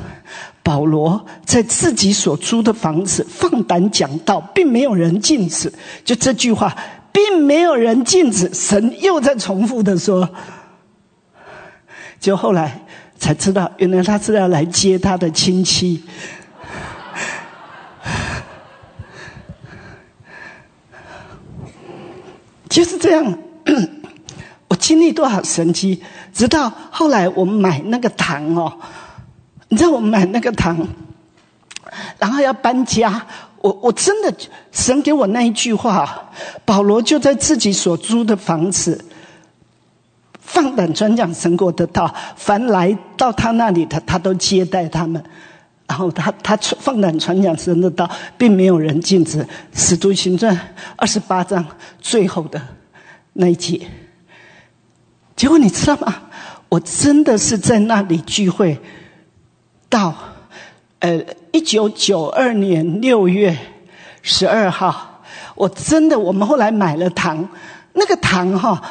保罗在自己所租的房子放胆讲道，并没有人禁止。就这句话，并没有人禁止。神又在重复的说。就后来才知道，原来他是要来接他的亲戚，就是这样。经历多少神迹，直到后来我们买那个糖哦，你知道我们买那个糖，然后要搬家，我我真的神给我那一句话，保罗就在自己所租的房子。放胆传讲神国的道，凡来到他那里的，他都接待他们。然后他他放胆传讲神的道，并没有人禁止。使徒行传二十八章最后的那一节，结果你知道吗？我真的是在那里聚会，到呃一九九二年六月十二号，我真的我们后来买了糖，那个糖哈。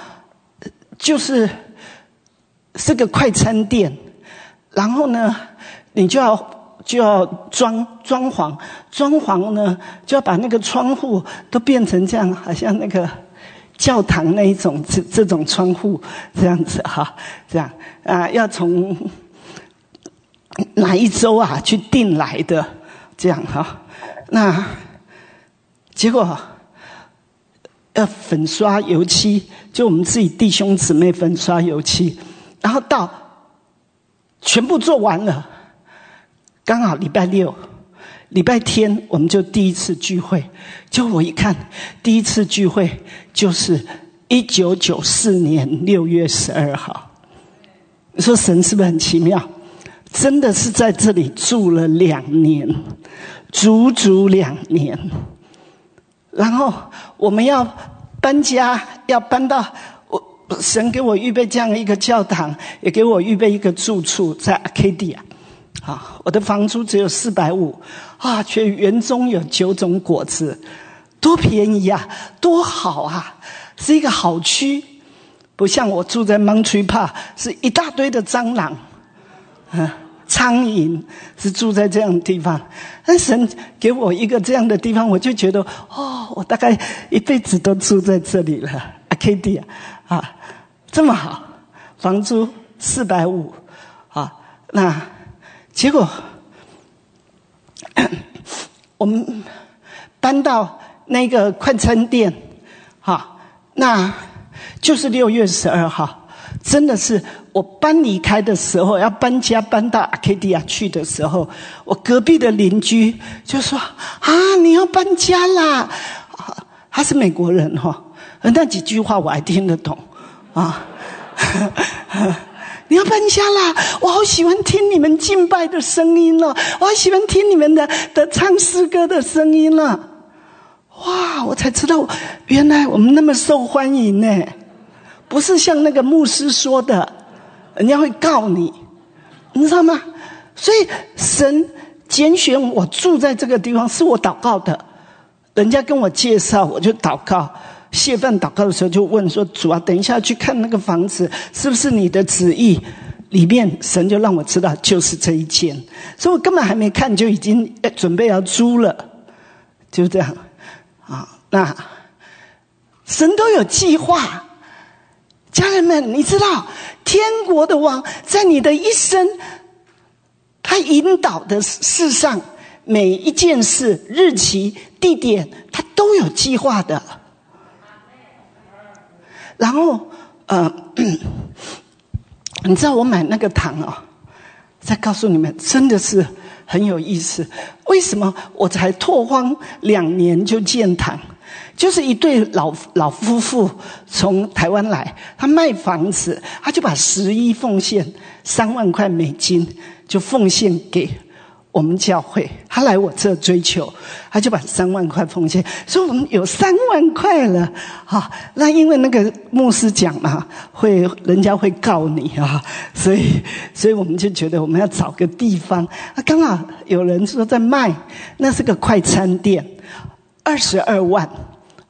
就是是个快餐店，然后呢，你就要就要装装潢，装潢呢就要把那个窗户都变成这样，好像那个教堂那一种这这种窗户这样子哈，这样啊，要从哪一周啊去订来的，这样哈，那结果要粉刷油漆，就我们自己弟兄姊妹粉刷油漆，然后到全部做完了，刚好礼拜六。礼拜天我们就第一次聚会，就我一看，第一次聚会就是一九九四年六月十二号。你说神是不是很奇妙？真的是在这里住了两年，足足两年。然后我们要搬家，要搬到我神给我预备这样一个教堂，也给我预备一个住处在 Arcadia。啊，我的房租只有四百五，啊，却园中有九种果子，多便宜啊，多好啊，是一个好区，不像我住在 Montreal，是一大堆的蟑螂，嗯，苍蝇，是住在这样的地方。但神给我一个这样的地方，我就觉得，哦，我大概一辈子都住在这里了。a k d 啊，这么好，房租四百五，啊，那。结果，我们搬到那个快餐店，哈，那就是六月十二号，真的是我搬离开的时候，要搬家搬到阿 d 迪亚去的时候，我隔壁的邻居就说：“啊，你要搬家啦！”他是美国人哈，那几句话我还听得懂啊。你要搬家啦！我好喜欢听你们敬拜的声音了，我好喜欢听你们的的唱诗歌的声音了。哇！我才知道，原来我们那么受欢迎呢，不是像那个牧师说的，人家会告你，你知道吗？所以神拣选我住在这个地方，是我祷告的。人家跟我介绍，我就祷告。谢饭祷告的时候，就问说：“主啊，等一下去看那个房子，是不是你的旨意？”里面神就让我知道，就是这一间，所以我根本还没看，就已经准备要租了，就这样啊。那神都有计划，家人们，你知道天国的王在你的一生，他引导的世上每一件事、日期、地点，他都有计划的。然后，呃，你知道我买那个糖哦，再告诉你们，真的是很有意思。为什么我才拓荒两年就建堂？就是一对老老夫妇从台湾来，他卖房子，他就把十一奉献三万块美金，就奉献给。我们教会，他来我这追求，他就把三万块奉献，说我们有三万块了，哈。那因为那个牧师讲嘛，会人家会告你啊，所以，所以我们就觉得我们要找个地方。啊，刚好有人说在卖，那是个快餐店，二十二万，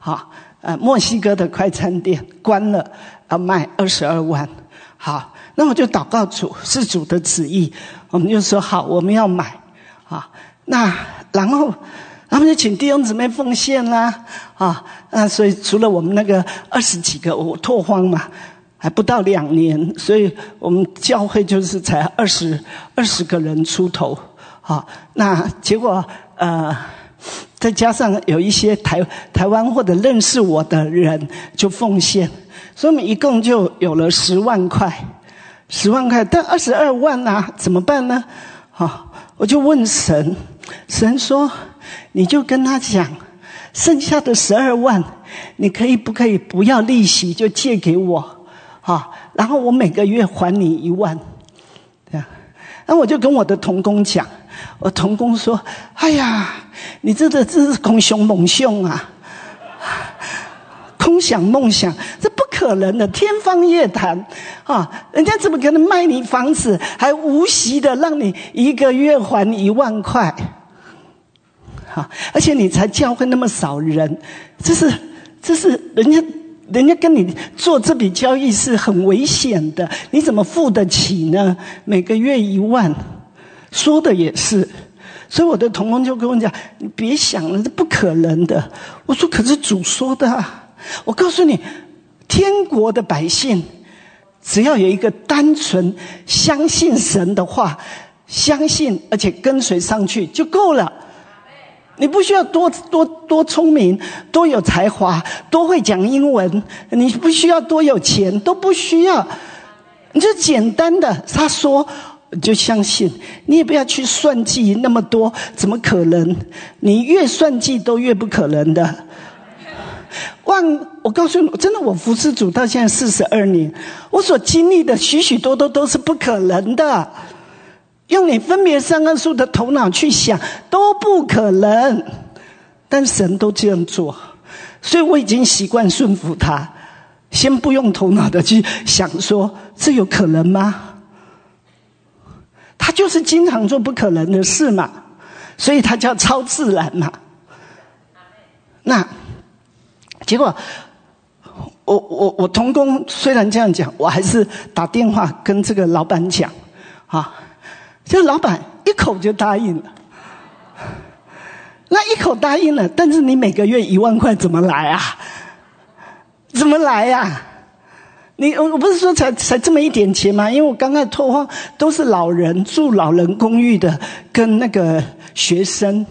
哈，呃，墨西哥的快餐店关了，要卖二十二万，好，那我就祷告主，是主的旨意，我们就说好，我们要买。啊，那然后，他们就请弟兄姊妹奉献啦，啊，那所以除了我们那个二十几个，我拓荒嘛，还不到两年，所以我们教会就是才二十二十个人出头，啊，那结果呃，再加上有一些台台湾或者认识我的人就奉献，所以我们一共就有了十万块，十万块，但二十二万呐，怎么办呢？啊。我就问神，神说：“你就跟他讲，剩下的十二万，你可以不可以不要利息就借给我，啊，然后我每个月还你一万，这样。那我就跟我的童工讲，我童工说：‘哎呀，你这个这是空想梦想啊，空想梦想，这不可能的，天方夜谭。’”啊，人家怎么可能卖你房子，还无息的让你一个月还一万块？好，而且你才教会那么少人，这是这是人家人家跟你做这笔交易是很危险的，你怎么付得起呢？每个月一万，说的也是，所以我的同工就跟我讲：“你别想了，这不可能的。”我说：“可是主说的。”啊。我告诉你，天国的百姓，只要有一个单纯相信神的话，相信而且跟随上去就够了。你不需要多多多聪明，多有才华，多会讲英文，你不需要多有钱，都不需要，你就简单的他说就相信，你也不要去算计那么多，怎么可能？你越算计都越不可能的。万，我告诉你，真的，我服侍主到现在四十二年，我所经历的许许多多都是不可能的。用你分别三个数的头脑去想都不可能，但神都这样做，所以我已经习惯顺服他，先不用头脑的去想说这有可能吗？他就是经常做不可能的事嘛，所以他叫超自然嘛。那结果，我我我同工虽然这样讲，我还是打电话跟这个老板讲啊。这老板一口就答应了，那一口答应了，但是你每个月一万块怎么来啊？怎么来呀？你我我不是说才才这么一点钱吗？因为我刚开始拓荒都是老人住老人公寓的，跟那个学生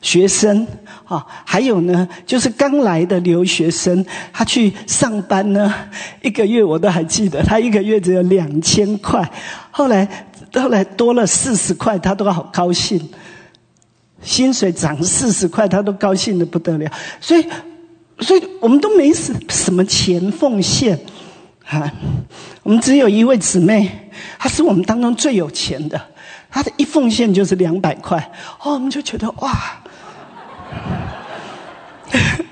学生啊，还有呢就是刚来的留学生，他去上班呢，一个月我都还记得，他一个月只有两千块，后来。后来多了四十块，他都好高兴。薪水涨四十块，他都高兴的不得了。所以，所以我们都没什什么钱奉献啊。我们只有一位姊妹，她是我们当中最有钱的，她的一奉献就是两百块。哦，我们就觉得哇！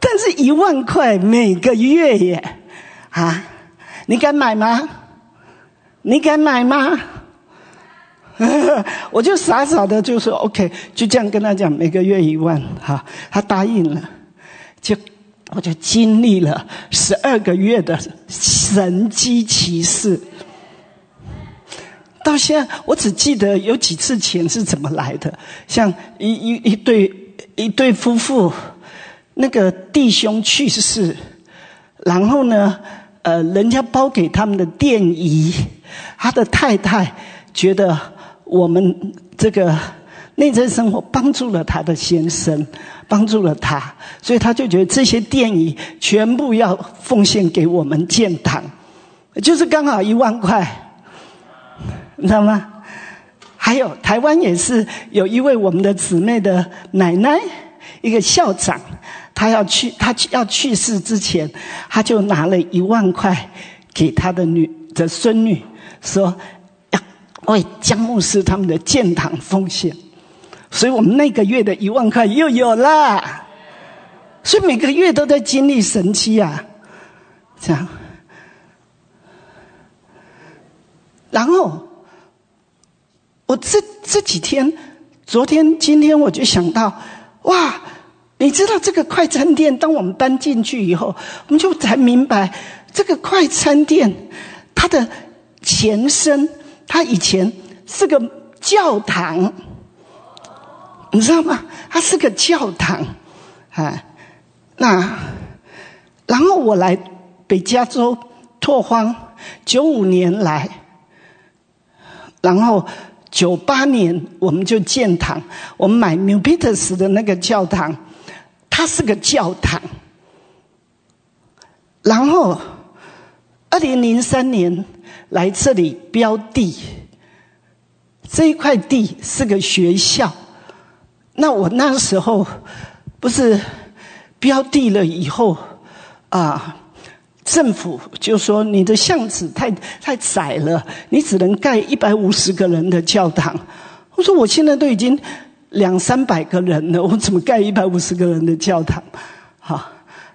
但是一万块每个月耶，啊，你敢买吗？你敢买吗？我就傻傻的就说 OK，就这样跟他讲，每个月一万，哈，他答应了，就我就经历了十二个月的神机骑士，到现在我只记得有几次钱是怎么来的，像一一一对一对夫妇，那个弟兄去世，然后呢，呃，人家包给他们的电仪。他的太太觉得我们这个内在生活帮助了他的先生，帮助了他，所以他就觉得这些电影全部要奉献给我们建堂，就是刚好一万块，你知道吗？还有台湾也是有一位我们的姊妹的奶奶，一个校长，他要去他要去世之前，他就拿了一万块给他的女的孙女。说要为江牧师他们的建堂奉献，所以我们那个月的一万块又有了。所以每个月都在经历神奇啊，这样。然后我这这几天，昨天、今天我就想到，哇，你知道这个快餐店，当我们搬进去以后，我们就才明白这个快餐店它的。前身，它以前是个教堂，你知道吗？它是个教堂，啊，那然后我来北加州拓荒，九五年来，然后九八年我们就建堂，我们买 New Peters 的那个教堂，它是个教堂，然后二零零三年。来这里标地，这一块地是个学校。那我那时候不是标地了以后啊，政府就说你的巷子太太窄了，你只能盖一百五十个人的教堂。我说我现在都已经两三百个人了，我怎么盖一百五十个人的教堂？好，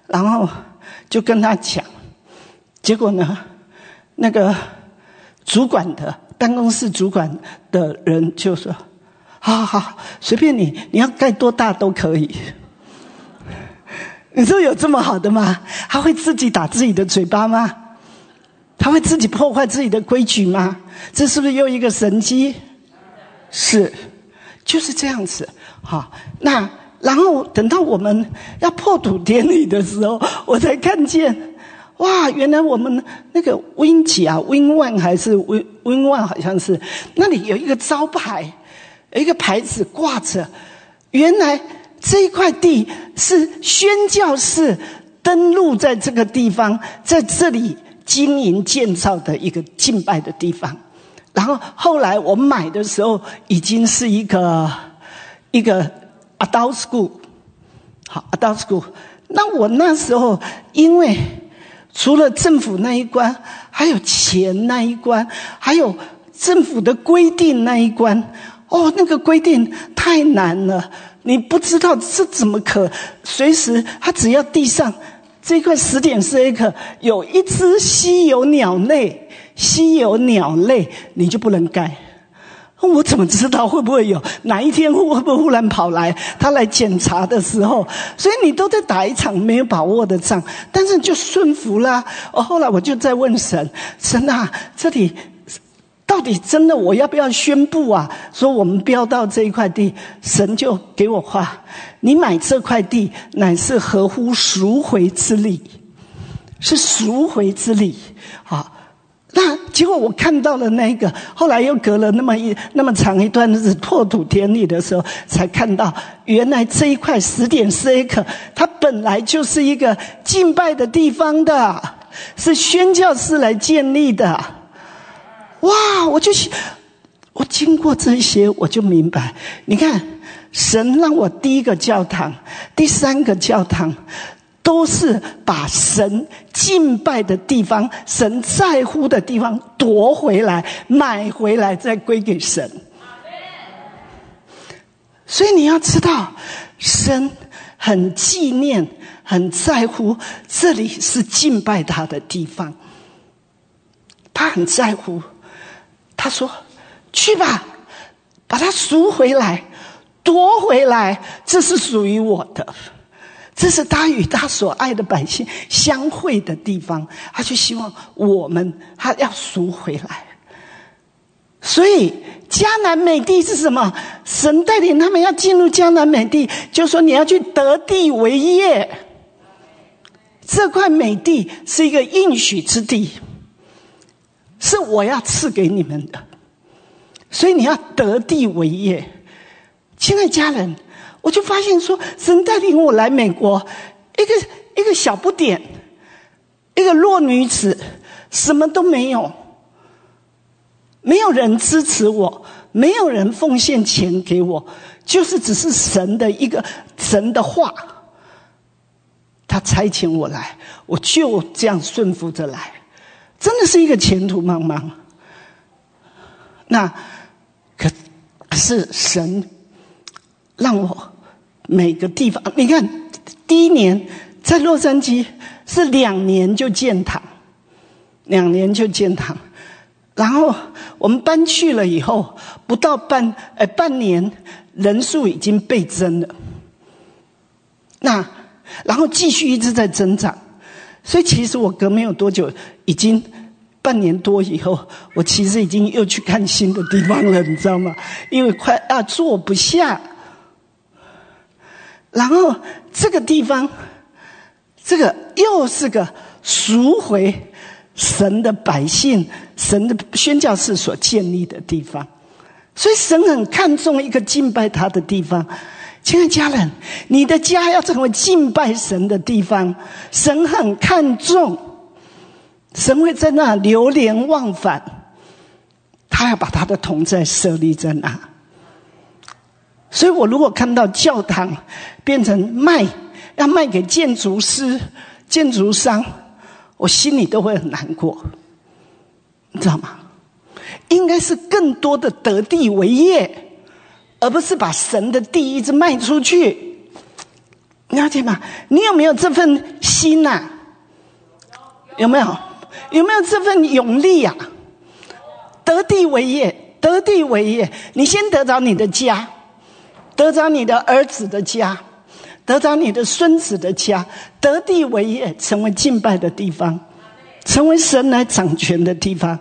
然后就跟他讲，结果呢，那个。主管的办公室主管的人就说：“好好好，随便你，你要盖多大都可以。”你说有这么好的吗？他会自己打自己的嘴巴吗？他会自己破坏自己的规矩吗？这是不是又一个神机？是，就是这样子。好，那然后等到我们要破土典礼的时候，我才看见，哇，原来我们那个 Win 几啊，Win One 还是 Win Win One 好像是那里有一个招牌，有一个牌子挂着，原来这一块地是宣教士登陆在这个地方，在这里经营建造的一个敬拜的地方。然后后来我买的时候，已经是一个一个 adult school，好 adult school。那我那时候因为除了政府那一关，还有钱那一关，还有政府的规定那一关，哦，那个规定太难了，你不知道这怎么可随时，他只要地上这块十点四 acre 有一只稀有鸟类。稀有鸟类，你就不能盖。我怎么知道会不会有哪一天会不会忽然跑来他来检查的时候？所以你都在打一场没有把握的仗，但是就顺服啦。哦，后来我就在问神：神啊，这里到底真的我要不要宣布啊？说我们标到这一块地，神就给我话：你买这块地乃是合乎赎回之礼，是赎回之礼。好。那结果我看到了那个，后来又隔了那么一那么长一段日子破土典礼的时候，才看到原来这一块十点四 A 克，它本来就是一个敬拜的地方的，是宣教士来建立的。哇！我就是我经过这些，我就明白，你看神让我第一个教堂，第三个教堂。都是把神敬拜的地方、神在乎的地方夺回来、买回来，再归给神。所以你要知道，神很纪念、很在乎，这里是敬拜他的地方。他很在乎，他说：“去吧，把它赎回来，夺回来，这是属于我的。”这是他与他所爱的百姓相会的地方，他就希望我们他要赎回来。所以迦南美地是什么？神带领他们要进入迦南美地，就说你要去得地为业。这块美地是一个应许之地，是我要赐给你们的，所以你要得地为业。亲爱家人。我就发现说，神带领我来美国，一个一个小不点，一个弱女子，什么都没有，没有人支持我，没有人奉献钱给我，就是只是神的一个神的话，他差遣我来，我就这样顺服着来，真的是一个前途茫茫。那可是神。让我每个地方，你看，第一年在洛杉矶是两年就建堂，两年就建堂，然后我们搬去了以后，不到半呃半年，人数已经倍增了。那然后继续一直在增长，所以其实我隔没有多久，已经半年多以后，我其实已经又去看新的地方了，你知道吗？因为快啊坐不下。然后这个地方，这个又是个赎回神的百姓、神的宣教士所建立的地方，所以神很看重一个敬拜他的地方。亲爱家人，你的家要成为敬拜神的地方，神很看重，神会在那流连忘返，他要把他的同在设立在那。所以我如果看到教堂变成卖，要卖给建筑师、建筑商，我心里都会很难过，你知道吗？应该是更多的得地为业，而不是把神的地一直卖出去，了解吗？你有没有这份心呐？有没有？有没有这份勇力呀？得地为业，得地为业，你先得着你的家。得着你的儿子的家，得着你的孙子的家，得地为业，成为敬拜的地方，成为神来掌权的地方。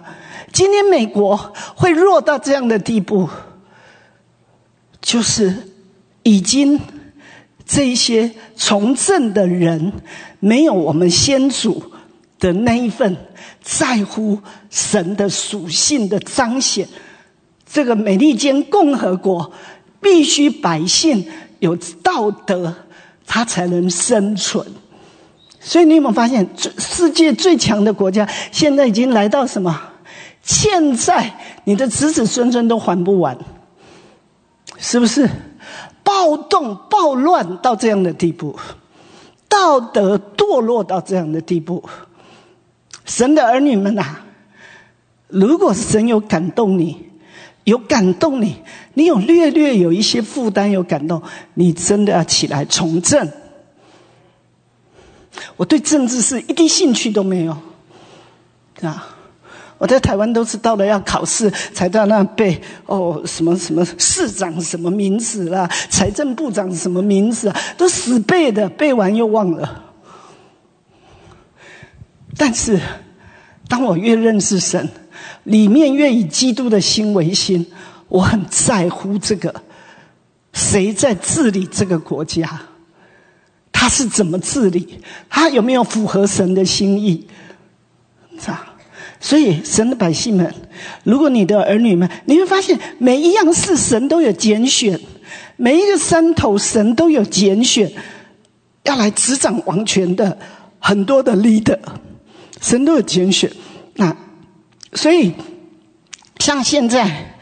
今天美国会弱到这样的地步，就是已经这一些从政的人，没有我们先祖的那一份在乎神的属性的彰显。这个美利坚共和国必须百姓有道德，他才能生存。所以你有没有发现，最世界最强的国家现在已经来到什么？欠债，你的子子孙孙都还不完，是不是？暴动、暴乱到这样的地步，道德堕落到这样的地步。神的儿女们呐，如果神有感动你，有感动你，你有略略有一些负担，有感动，你真的要起来从政。我对政治是一滴兴趣都没有，啊。我在台湾都是到了要考试才到那背哦什么什么市长什么名字啦，财政部长什么名字，都死背的，背完又忘了。但是，当我越认识神，里面越以基督的心为心，我很在乎这个谁在治理这个国家，他是怎么治理，他有没有符合神的心意，是吧？所以，神的百姓们，如果你的儿女们，你会发现每一样事神都有拣选，每一个山头神都有拣选，要来执掌王权的很多的 leader，神都有拣选。那所以，像现在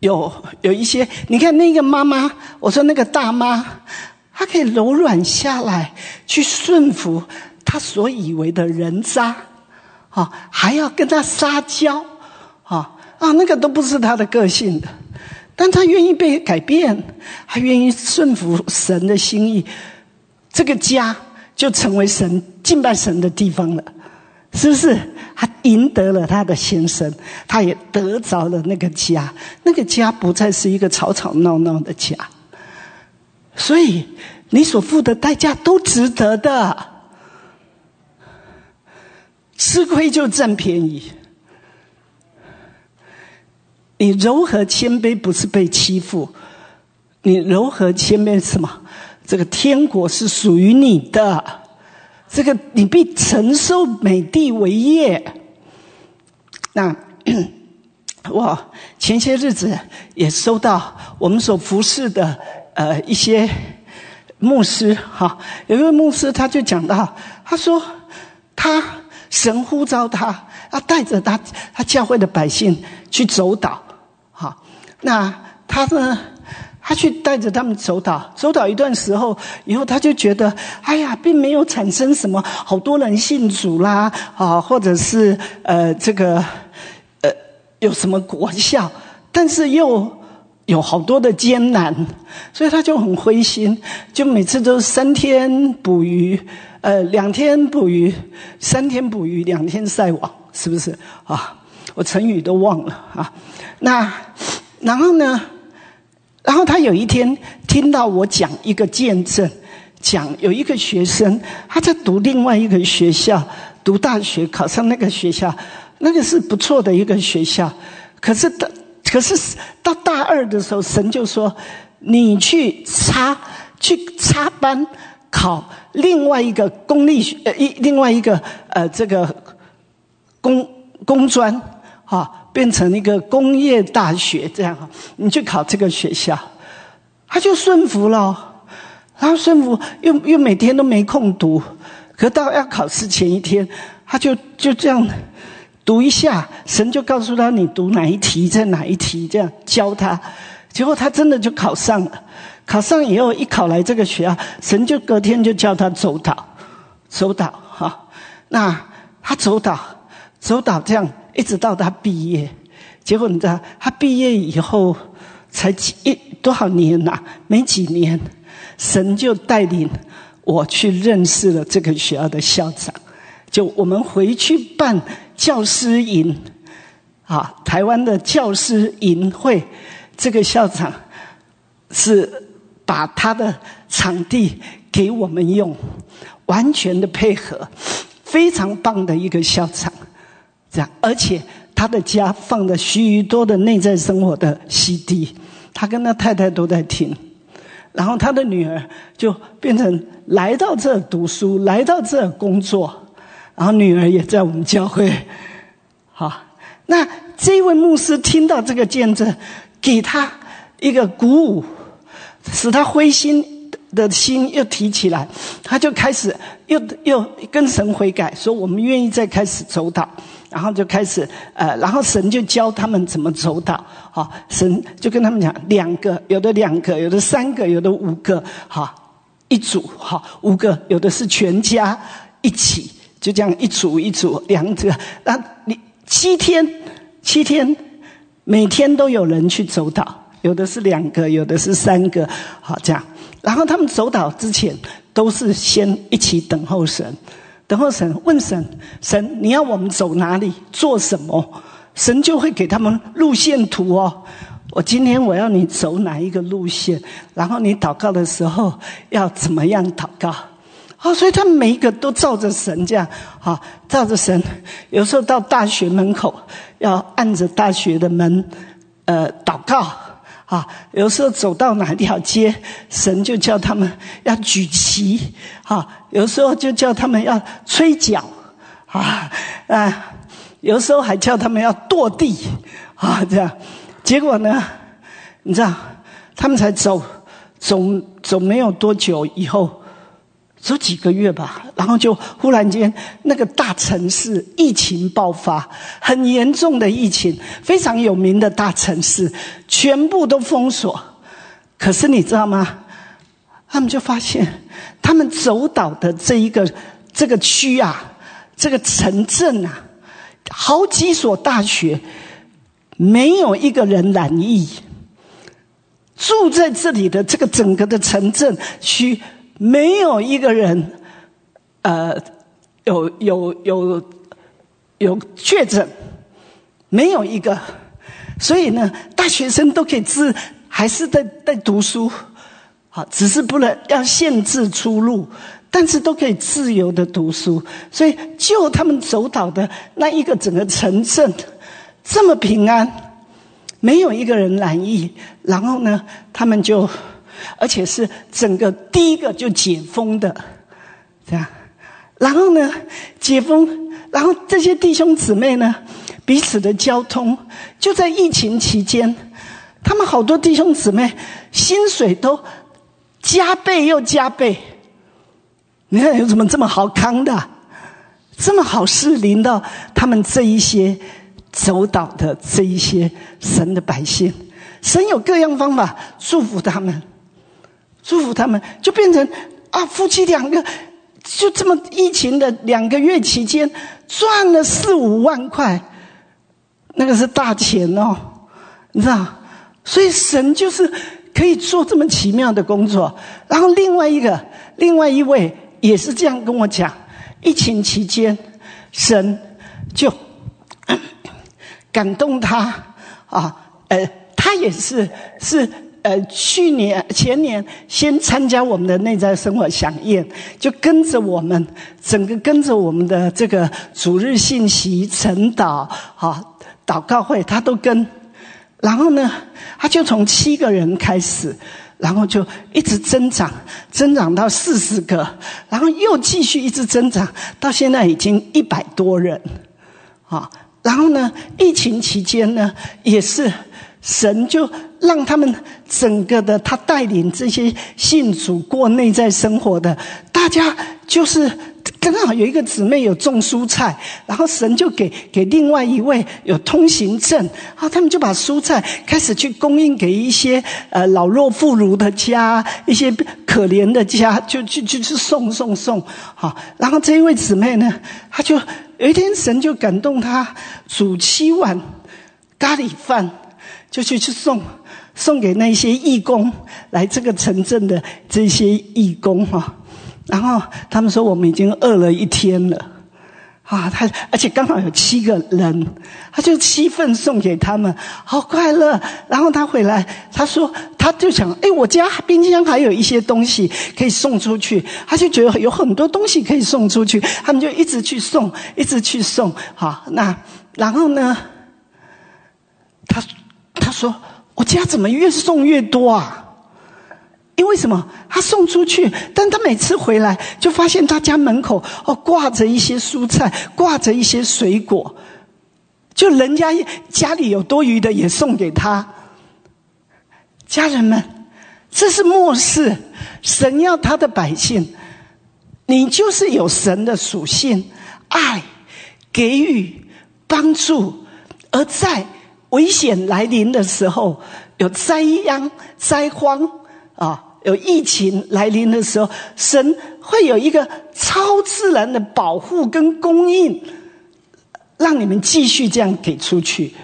有有一些，你看那个妈妈，我说那个大妈，她可以柔软下来，去顺服她所以为的人渣。啊，还要跟他撒娇，啊啊，那个都不是她的个性的，但他愿意被改变，他愿意顺服神的心意，这个家就成为神敬拜神的地方了，是不是？他赢得了他的先生，他也得着了那个家，那个家不再是一个吵吵闹闹的家，所以你所付的代价都值得的。吃亏就占便宜，你柔和谦卑不是被欺负，你柔和谦卑什么？这个天国是属于你的，这个你必承受美地为业。那 我前些日子也收到我们所服侍的呃一些牧师哈，有一位牧师他就讲到，他说他。神呼召他，他带着他他教会的百姓去走岛，哈。那他呢？他去带着他们走岛，走岛一段时候以后，他就觉得，哎呀，并没有产生什么好多人信主啦，啊，或者是呃这个呃有什么国效，但是又有好多的艰难，所以他就很灰心，就每次都三天捕鱼。呃，两天捕鱼，三天捕鱼，两天晒网，是不是啊？我成语都忘了啊。那然后呢？然后他有一天听到我讲一个见证，讲有一个学生他在读另外一个学校，读大学，考上那个学校，那个是不错的一个学校。可是到可是到大二的时候，神就说你去插去插班。考另外一个公立学呃一另外一个呃这个工工专哈变成一个工业大学这样，你去考这个学校，他就顺服了，然后顺服又又每天都没空读，可到要考试前一天，他就就这样读一下，神就告诉他你读哪一题在哪一题这样教他，结果他真的就考上了。考上以后，一考来这个学校，神就隔天就叫他走岛，走岛哈。那他走岛，走岛这样一直到他毕业。结果你知道，他毕业以后才几一多少年呐？没几年，神就带领我去认识了这个学校的校长。就我们回去办教师营，啊，台湾的教师营会，这个校长是。把他的场地给我们用，完全的配合，非常棒的一个校长，而且他的家放着许多的内在生活的 CD，他跟他太太都在听，然后他的女儿就变成来到这读书，来到这工作，然后女儿也在我们教会。好，那这位牧师听到这个见证，给他一个鼓舞，使他灰心的心又提起来，他就开始又又跟神悔改，说我们愿意再开始走祷。然后就开始，呃，然后神就教他们怎么走导，好，神就跟他们讲，两个，有的两个，有的三个，有的五个，好，一组，好，五个，有的是全家一起，就这样一组一组，两者，那你七天，七天，每天都有人去走导，有的是两个，有的是三个，好，这样，然后他们走导之前，都是先一起等候神。等候神问神，神你要我们走哪里做什么？神就会给他们路线图哦。我今天我要你走哪一个路线，然后你祷告的时候要怎么样祷告？哦，所以他们每一个都照着神这样，好照着神。有时候到大学门口要按着大学的门，呃，祷告。啊，有时候走到哪条街，神就叫他们要举旗；啊，有时候就叫他们要吹角；啊，啊，有时候还叫他们要跺地；啊，这样，结果呢，你知道，他们才走走走没有多久以后。走几个月吧，然后就忽然间，那个大城市疫情爆发，很严重的疫情，非常有名的大城市，全部都封锁。可是你知道吗？他们就发现，他们走岛的这一个这个区啊，这个城镇啊，好几所大学，没有一个人染疫。住在这里的这个整个的城镇区。没有一个人，呃，有有有有确诊，没有一个，所以呢，大学生都可以自还是在在读书，好，只是不能要限制出入，但是都可以自由的读书，所以就他们走倒的那一个整个城镇这么平安，没有一个人染疫，然后呢，他们就。而且是整个第一个就解封的，这样，然后呢，解封，然后这些弟兄姊妹呢，彼此的交通，就在疫情期间，他们好多弟兄姊妹薪水都加倍又加倍。你看有什么这么好康的，这么好事临到他们这一些走倒的这一些神的百姓，神有各样方法祝福他们。祝福他们，就变成啊，夫妻两个就这么疫情的两个月期间赚了四五万块，那个是大钱哦，你知道？所以神就是可以做这么奇妙的工作。然后另外一个，另外一位也是这样跟我讲：疫情期间，神就 感动他啊，呃，他也是是。呃，去年前年先参加我们的内在生活响应，就跟着我们整个跟着我们的这个主日信息晨祷啊祷告会，他都跟。然后呢，他就从七个人开始，然后就一直增长，增长到四十个，然后又继续一直增长，到现在已经一百多人。啊，然后呢，疫情期间呢，也是。神就让他们整个的，他带领这些信主过内在生活的，大家就是刚好有一个姊妹有种蔬菜，然后神就给给另外一位有通行证，啊，他们就把蔬菜开始去供应给一些呃老弱妇孺的家，一些可怜的家，就去去去送送送，好，然后这一位姊妹呢，她就有一天神就感动她煮七碗咖喱饭。就去去送，送给那些义工来这个城镇的这些义工哈，然后他们说我们已经饿了一天了，啊，他而且刚好有七个人，他就七份送给他们，好快乐。然后他回来，他说他就想，哎，我家冰箱还有一些东西可以送出去，他就觉得有很多东西可以送出去，他们就一直去送，一直去送，好，那然后呢，他。他说：“我家怎么越送越多啊？因为什么？他送出去，但他每次回来就发现他家门口哦挂着一些蔬菜，挂着一些水果，就人家家里有多余的也送给他。家人们，这是末世，神要他的百姓，你就是有神的属性，爱、给予、帮助，而在危险来临的时候，有灾殃、灾荒啊。有疫情来临的时候，神会有一个超自然的保护跟供应，让你们继续这样给出去。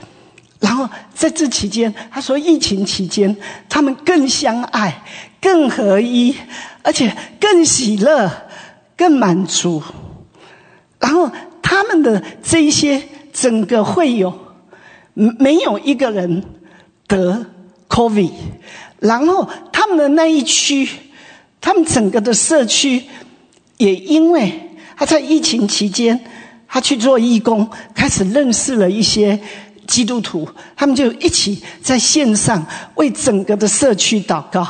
然后在这期间，他说疫情期间，他们更相爱、更合一，而且更喜乐、更满足。然后他们的这一些整个会有没有一个人得 COVID。然后他们的那一区，他们整个的社区，也因为他在疫情期间，他去做义工，开始认识了一些基督徒，他们就一起在线上为整个的社区祷告。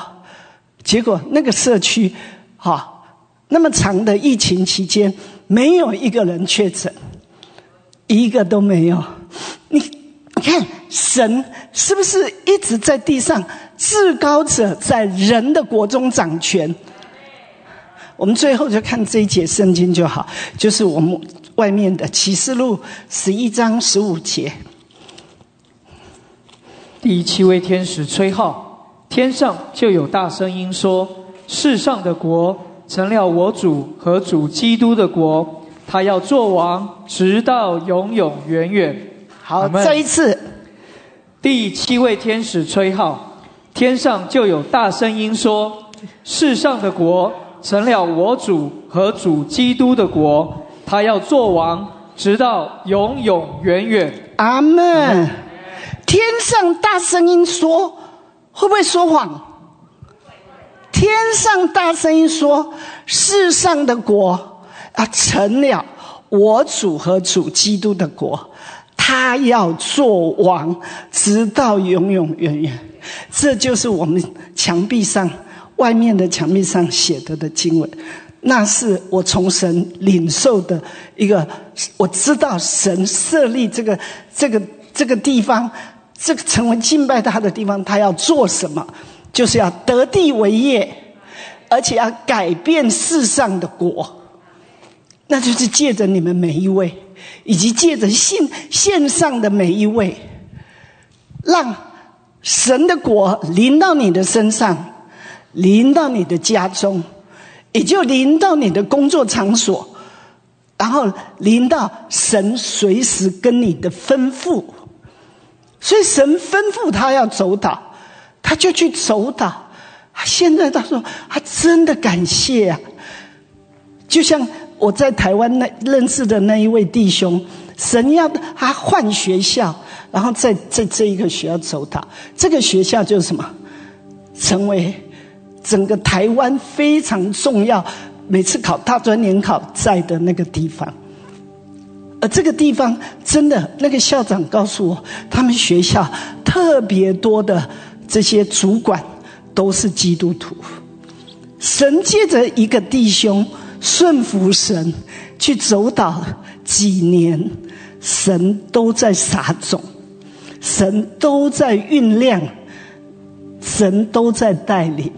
结果那个社区，哈，那么长的疫情期间，没有一个人确诊，一个都没有。你你看，神是不是一直在地上？至高者在人的国中掌权。我们最后就看这一节圣经就好，就是我们外面的启示录十一章十五节。第七位天使吹号，天上就有大声音说：“世上的国成了我主和主基督的国，他要做王，直到永永远远。”好，这一次，第七位天使吹号。天上就有大声音说：“世上的国成了我主和主基督的国，他要做王，直到永永远远。”阿门。天上大声音说：“会不会说谎？”天上大声音说：“世上的国啊，成了我主和主基督的国，他要做王，直到永永远远。”这就是我们墙壁上、外面的墙壁上写的的经文，那是我从神领受的一个。我知道神设立这个、这个、这个地方，这个成为敬拜他的地方，他要做什么？就是要得地为业，而且要改变世上的国。那就是借着你们每一位，以及借着线线上的每一位，让。神的果临到你的身上，临到你的家中，也就临到你的工作场所，然后临到神随时跟你的吩咐。所以神吩咐他要走岛，他就去走岛。现在他说他真的感谢啊，就像我在台湾那认识的那一位弟兄，神要他换学校。然后在在这一个学校走他这个学校就是什么，成为整个台湾非常重要，每次考大专联考在的那个地方。而这个地方真的，那个校长告诉我，他们学校特别多的这些主管都是基督徒。神借着一个弟兄顺服神去走导几年，神都在撒种。神都在酝酿，神都在带领，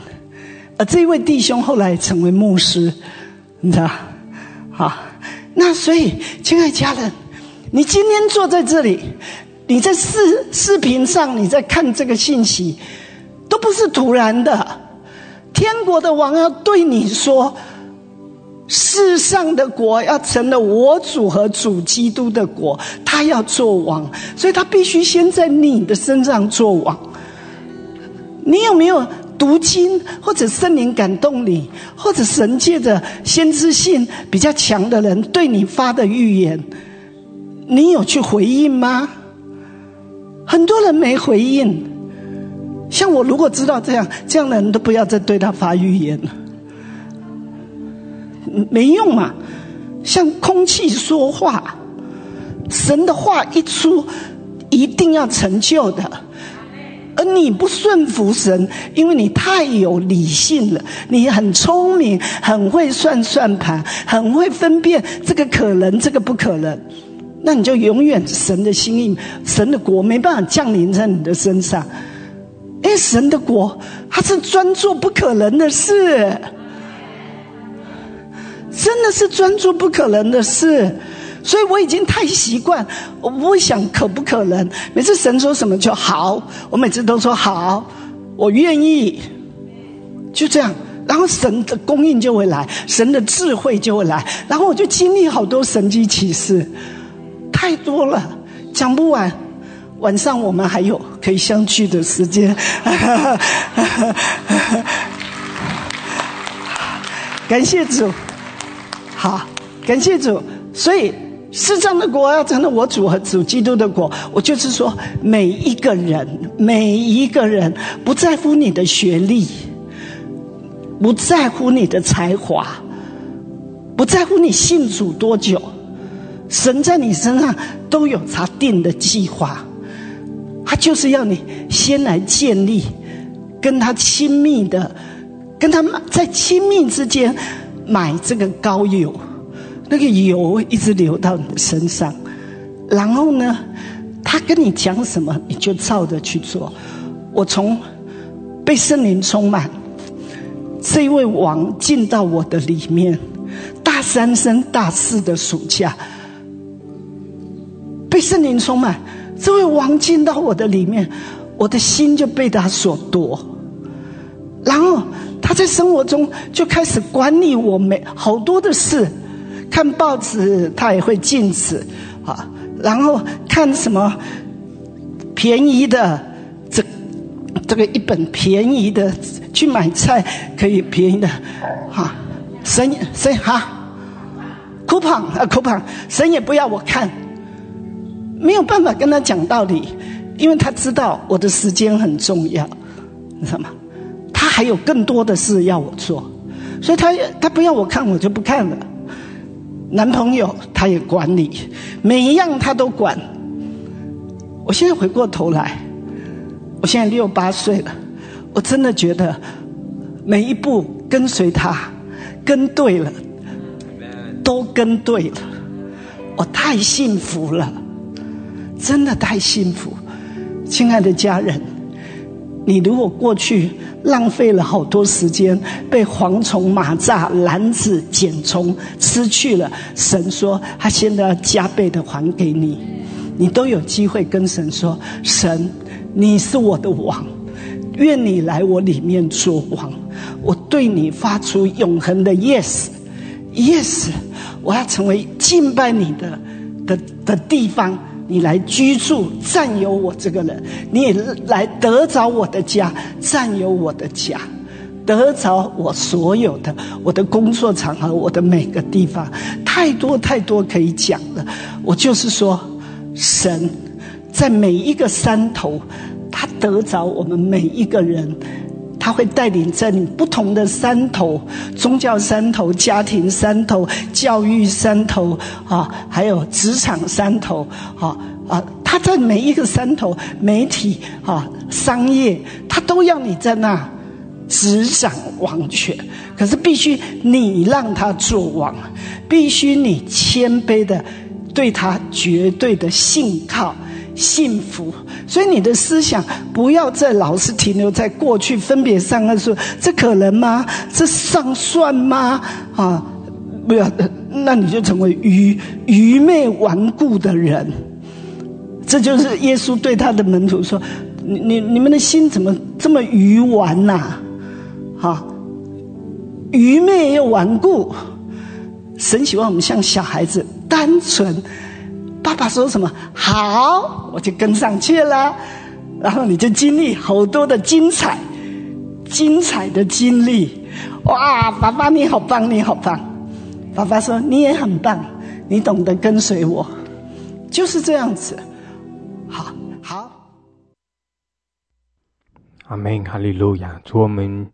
而这位弟兄后来成为牧师，你知道？好，那所以，亲爱家人，你今天坐在这里，你在视视频上你在看这个信息，都不是突然的，天国的王要对你说。世上的国要成了我主和主基督的国，他要做王，所以他必须先在你的身上做王。你有没有读经，或者圣灵感动你，或者神借着先知性比较强的人对你发的预言，你有去回应吗？很多人没回应。像我如果知道这样，这样的人都不要再对他发预言了。没用嘛，像空气说话，神的话一出，一定要成就的。而你不顺服神，因为你太有理性了，你很聪明，很会算算盘，很会分辨这个可能，这个不可能，那你就永远神的心意、神的国没办法降临在你的身上。因为神的国，他是专做不可能的事，真的是专注不可能的事。所以我已经太习惯，我不想可不可能。每次神说什么就好，我每次都说好，我愿意，就这样。然后神的供应就会来，神的智慧就会来，然后我就经历好多神迹奇事，太多了，讲不完。晚上我们还有可以相聚的时间，感谢主，好，感谢主，所以。世上的国要成了我主和主基督的国，我就是说，每一个人，每一个人，不在乎你的学历，不在乎你的才华，不在乎你信主多久，神在你身上都有他定的计划，他就是要你先来建立跟他亲密的，跟他在亲密之间买这个高友。那个油一直流到你的身上，然后呢，他跟你讲什么，你就照着去做。我从被圣灵充满，这位王进到我的里面，大三升大四的暑假，被圣灵充满，这位王进到我的里面，我的心就被他所夺，然后他在生活中就开始管理我每好多的事。看报纸，他也会禁止啊。然后看什么便宜的，这这个一本便宜的去买菜可以便宜的，哈，神神哈，coupon 啊 coupon，神也不要我看，没有办法跟他讲道理，因为他知道我的时间很重要，你知道吗？他还有更多的事要我做，所以他他不要我看，我就不看了。男朋友他也管你，每一样他都管。我现在回过头来，我现在六八岁了，我真的觉得每一步跟随他，跟对了，都跟对了，我太幸福了，真的太幸福，亲爱的家人。你如果过去浪费了好多时间，被蝗虫、蚂蚱、蓝子、茧虫失去了，神说他现在要加倍的还给你，你都有机会跟神说：神，你是我的王，愿你来我里面做王，我对你发出永恒的 yes，yes，我要成为敬拜你的的的地方。你来居住，占有我这个人；你也来得着我的家，占有我的家，得着我所有的我的工作场合，我的每个地方，太多太多可以讲了。我就是说，神在每一个山头，他得着我们每一个人。他会带领在你不同的山头，宗教山头、家庭山头、教育山头啊，还有职场山头啊啊！他在每一个山头，媒体啊、商业，他都要你在那执掌王权。可是必须你让他做王，必须你谦卑的对他绝对的信靠。幸福，所以你的思想不要再老是停留在过去分别善恶说这可能吗？这上算吗？啊，不要，那你就成为愚愚昧顽固的人。这就是耶稣对他的门徒说：“你你你们的心怎么这么愚顽呐？哈，愚昧又顽固。神喜欢我们像小孩子，单纯。”爸爸说什么好，我就跟上去了，然后你就经历好多的精彩、精彩的经历。哇，爸爸你好棒，你好棒！爸爸说你也很棒，你懂得跟随我，就是这样子。好，好。阿门，哈利路亚！主我们，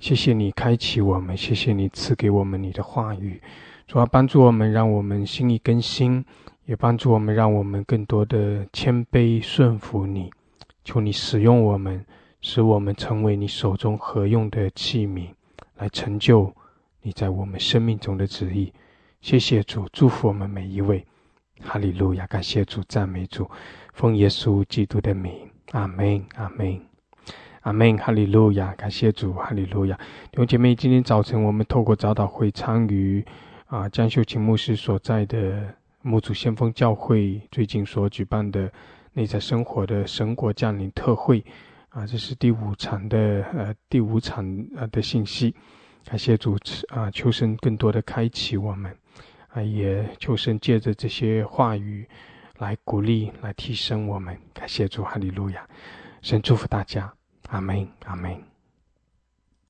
谢谢你开启我们，谢谢你赐给我们你的话语，主要帮助我们，让我们心意更新。也帮助我们，让我们更多的谦卑顺服你，求你使用我们，使我们成为你手中合用的器皿，来成就你在我们生命中的旨意。谢谢主，祝福我们每一位。哈利路亚！感谢主，赞美主，奉耶稣基督的名，阿门，阿门，阿门。哈利路亚！感谢主，哈利路亚。弟兄姐妹，今天早晨我们透过早祷会参与啊江秀琴牧师所在的牧主先锋教会最近所举办的内在生活的神国降临特会啊，这是第五场的呃第五场呃的信息。感谢主持啊，求神更多的开启我们。啊，也求神借着这些话语来鼓励、来提升我们。感谢主，哈利路亚！神祝福大家，阿门，阿门。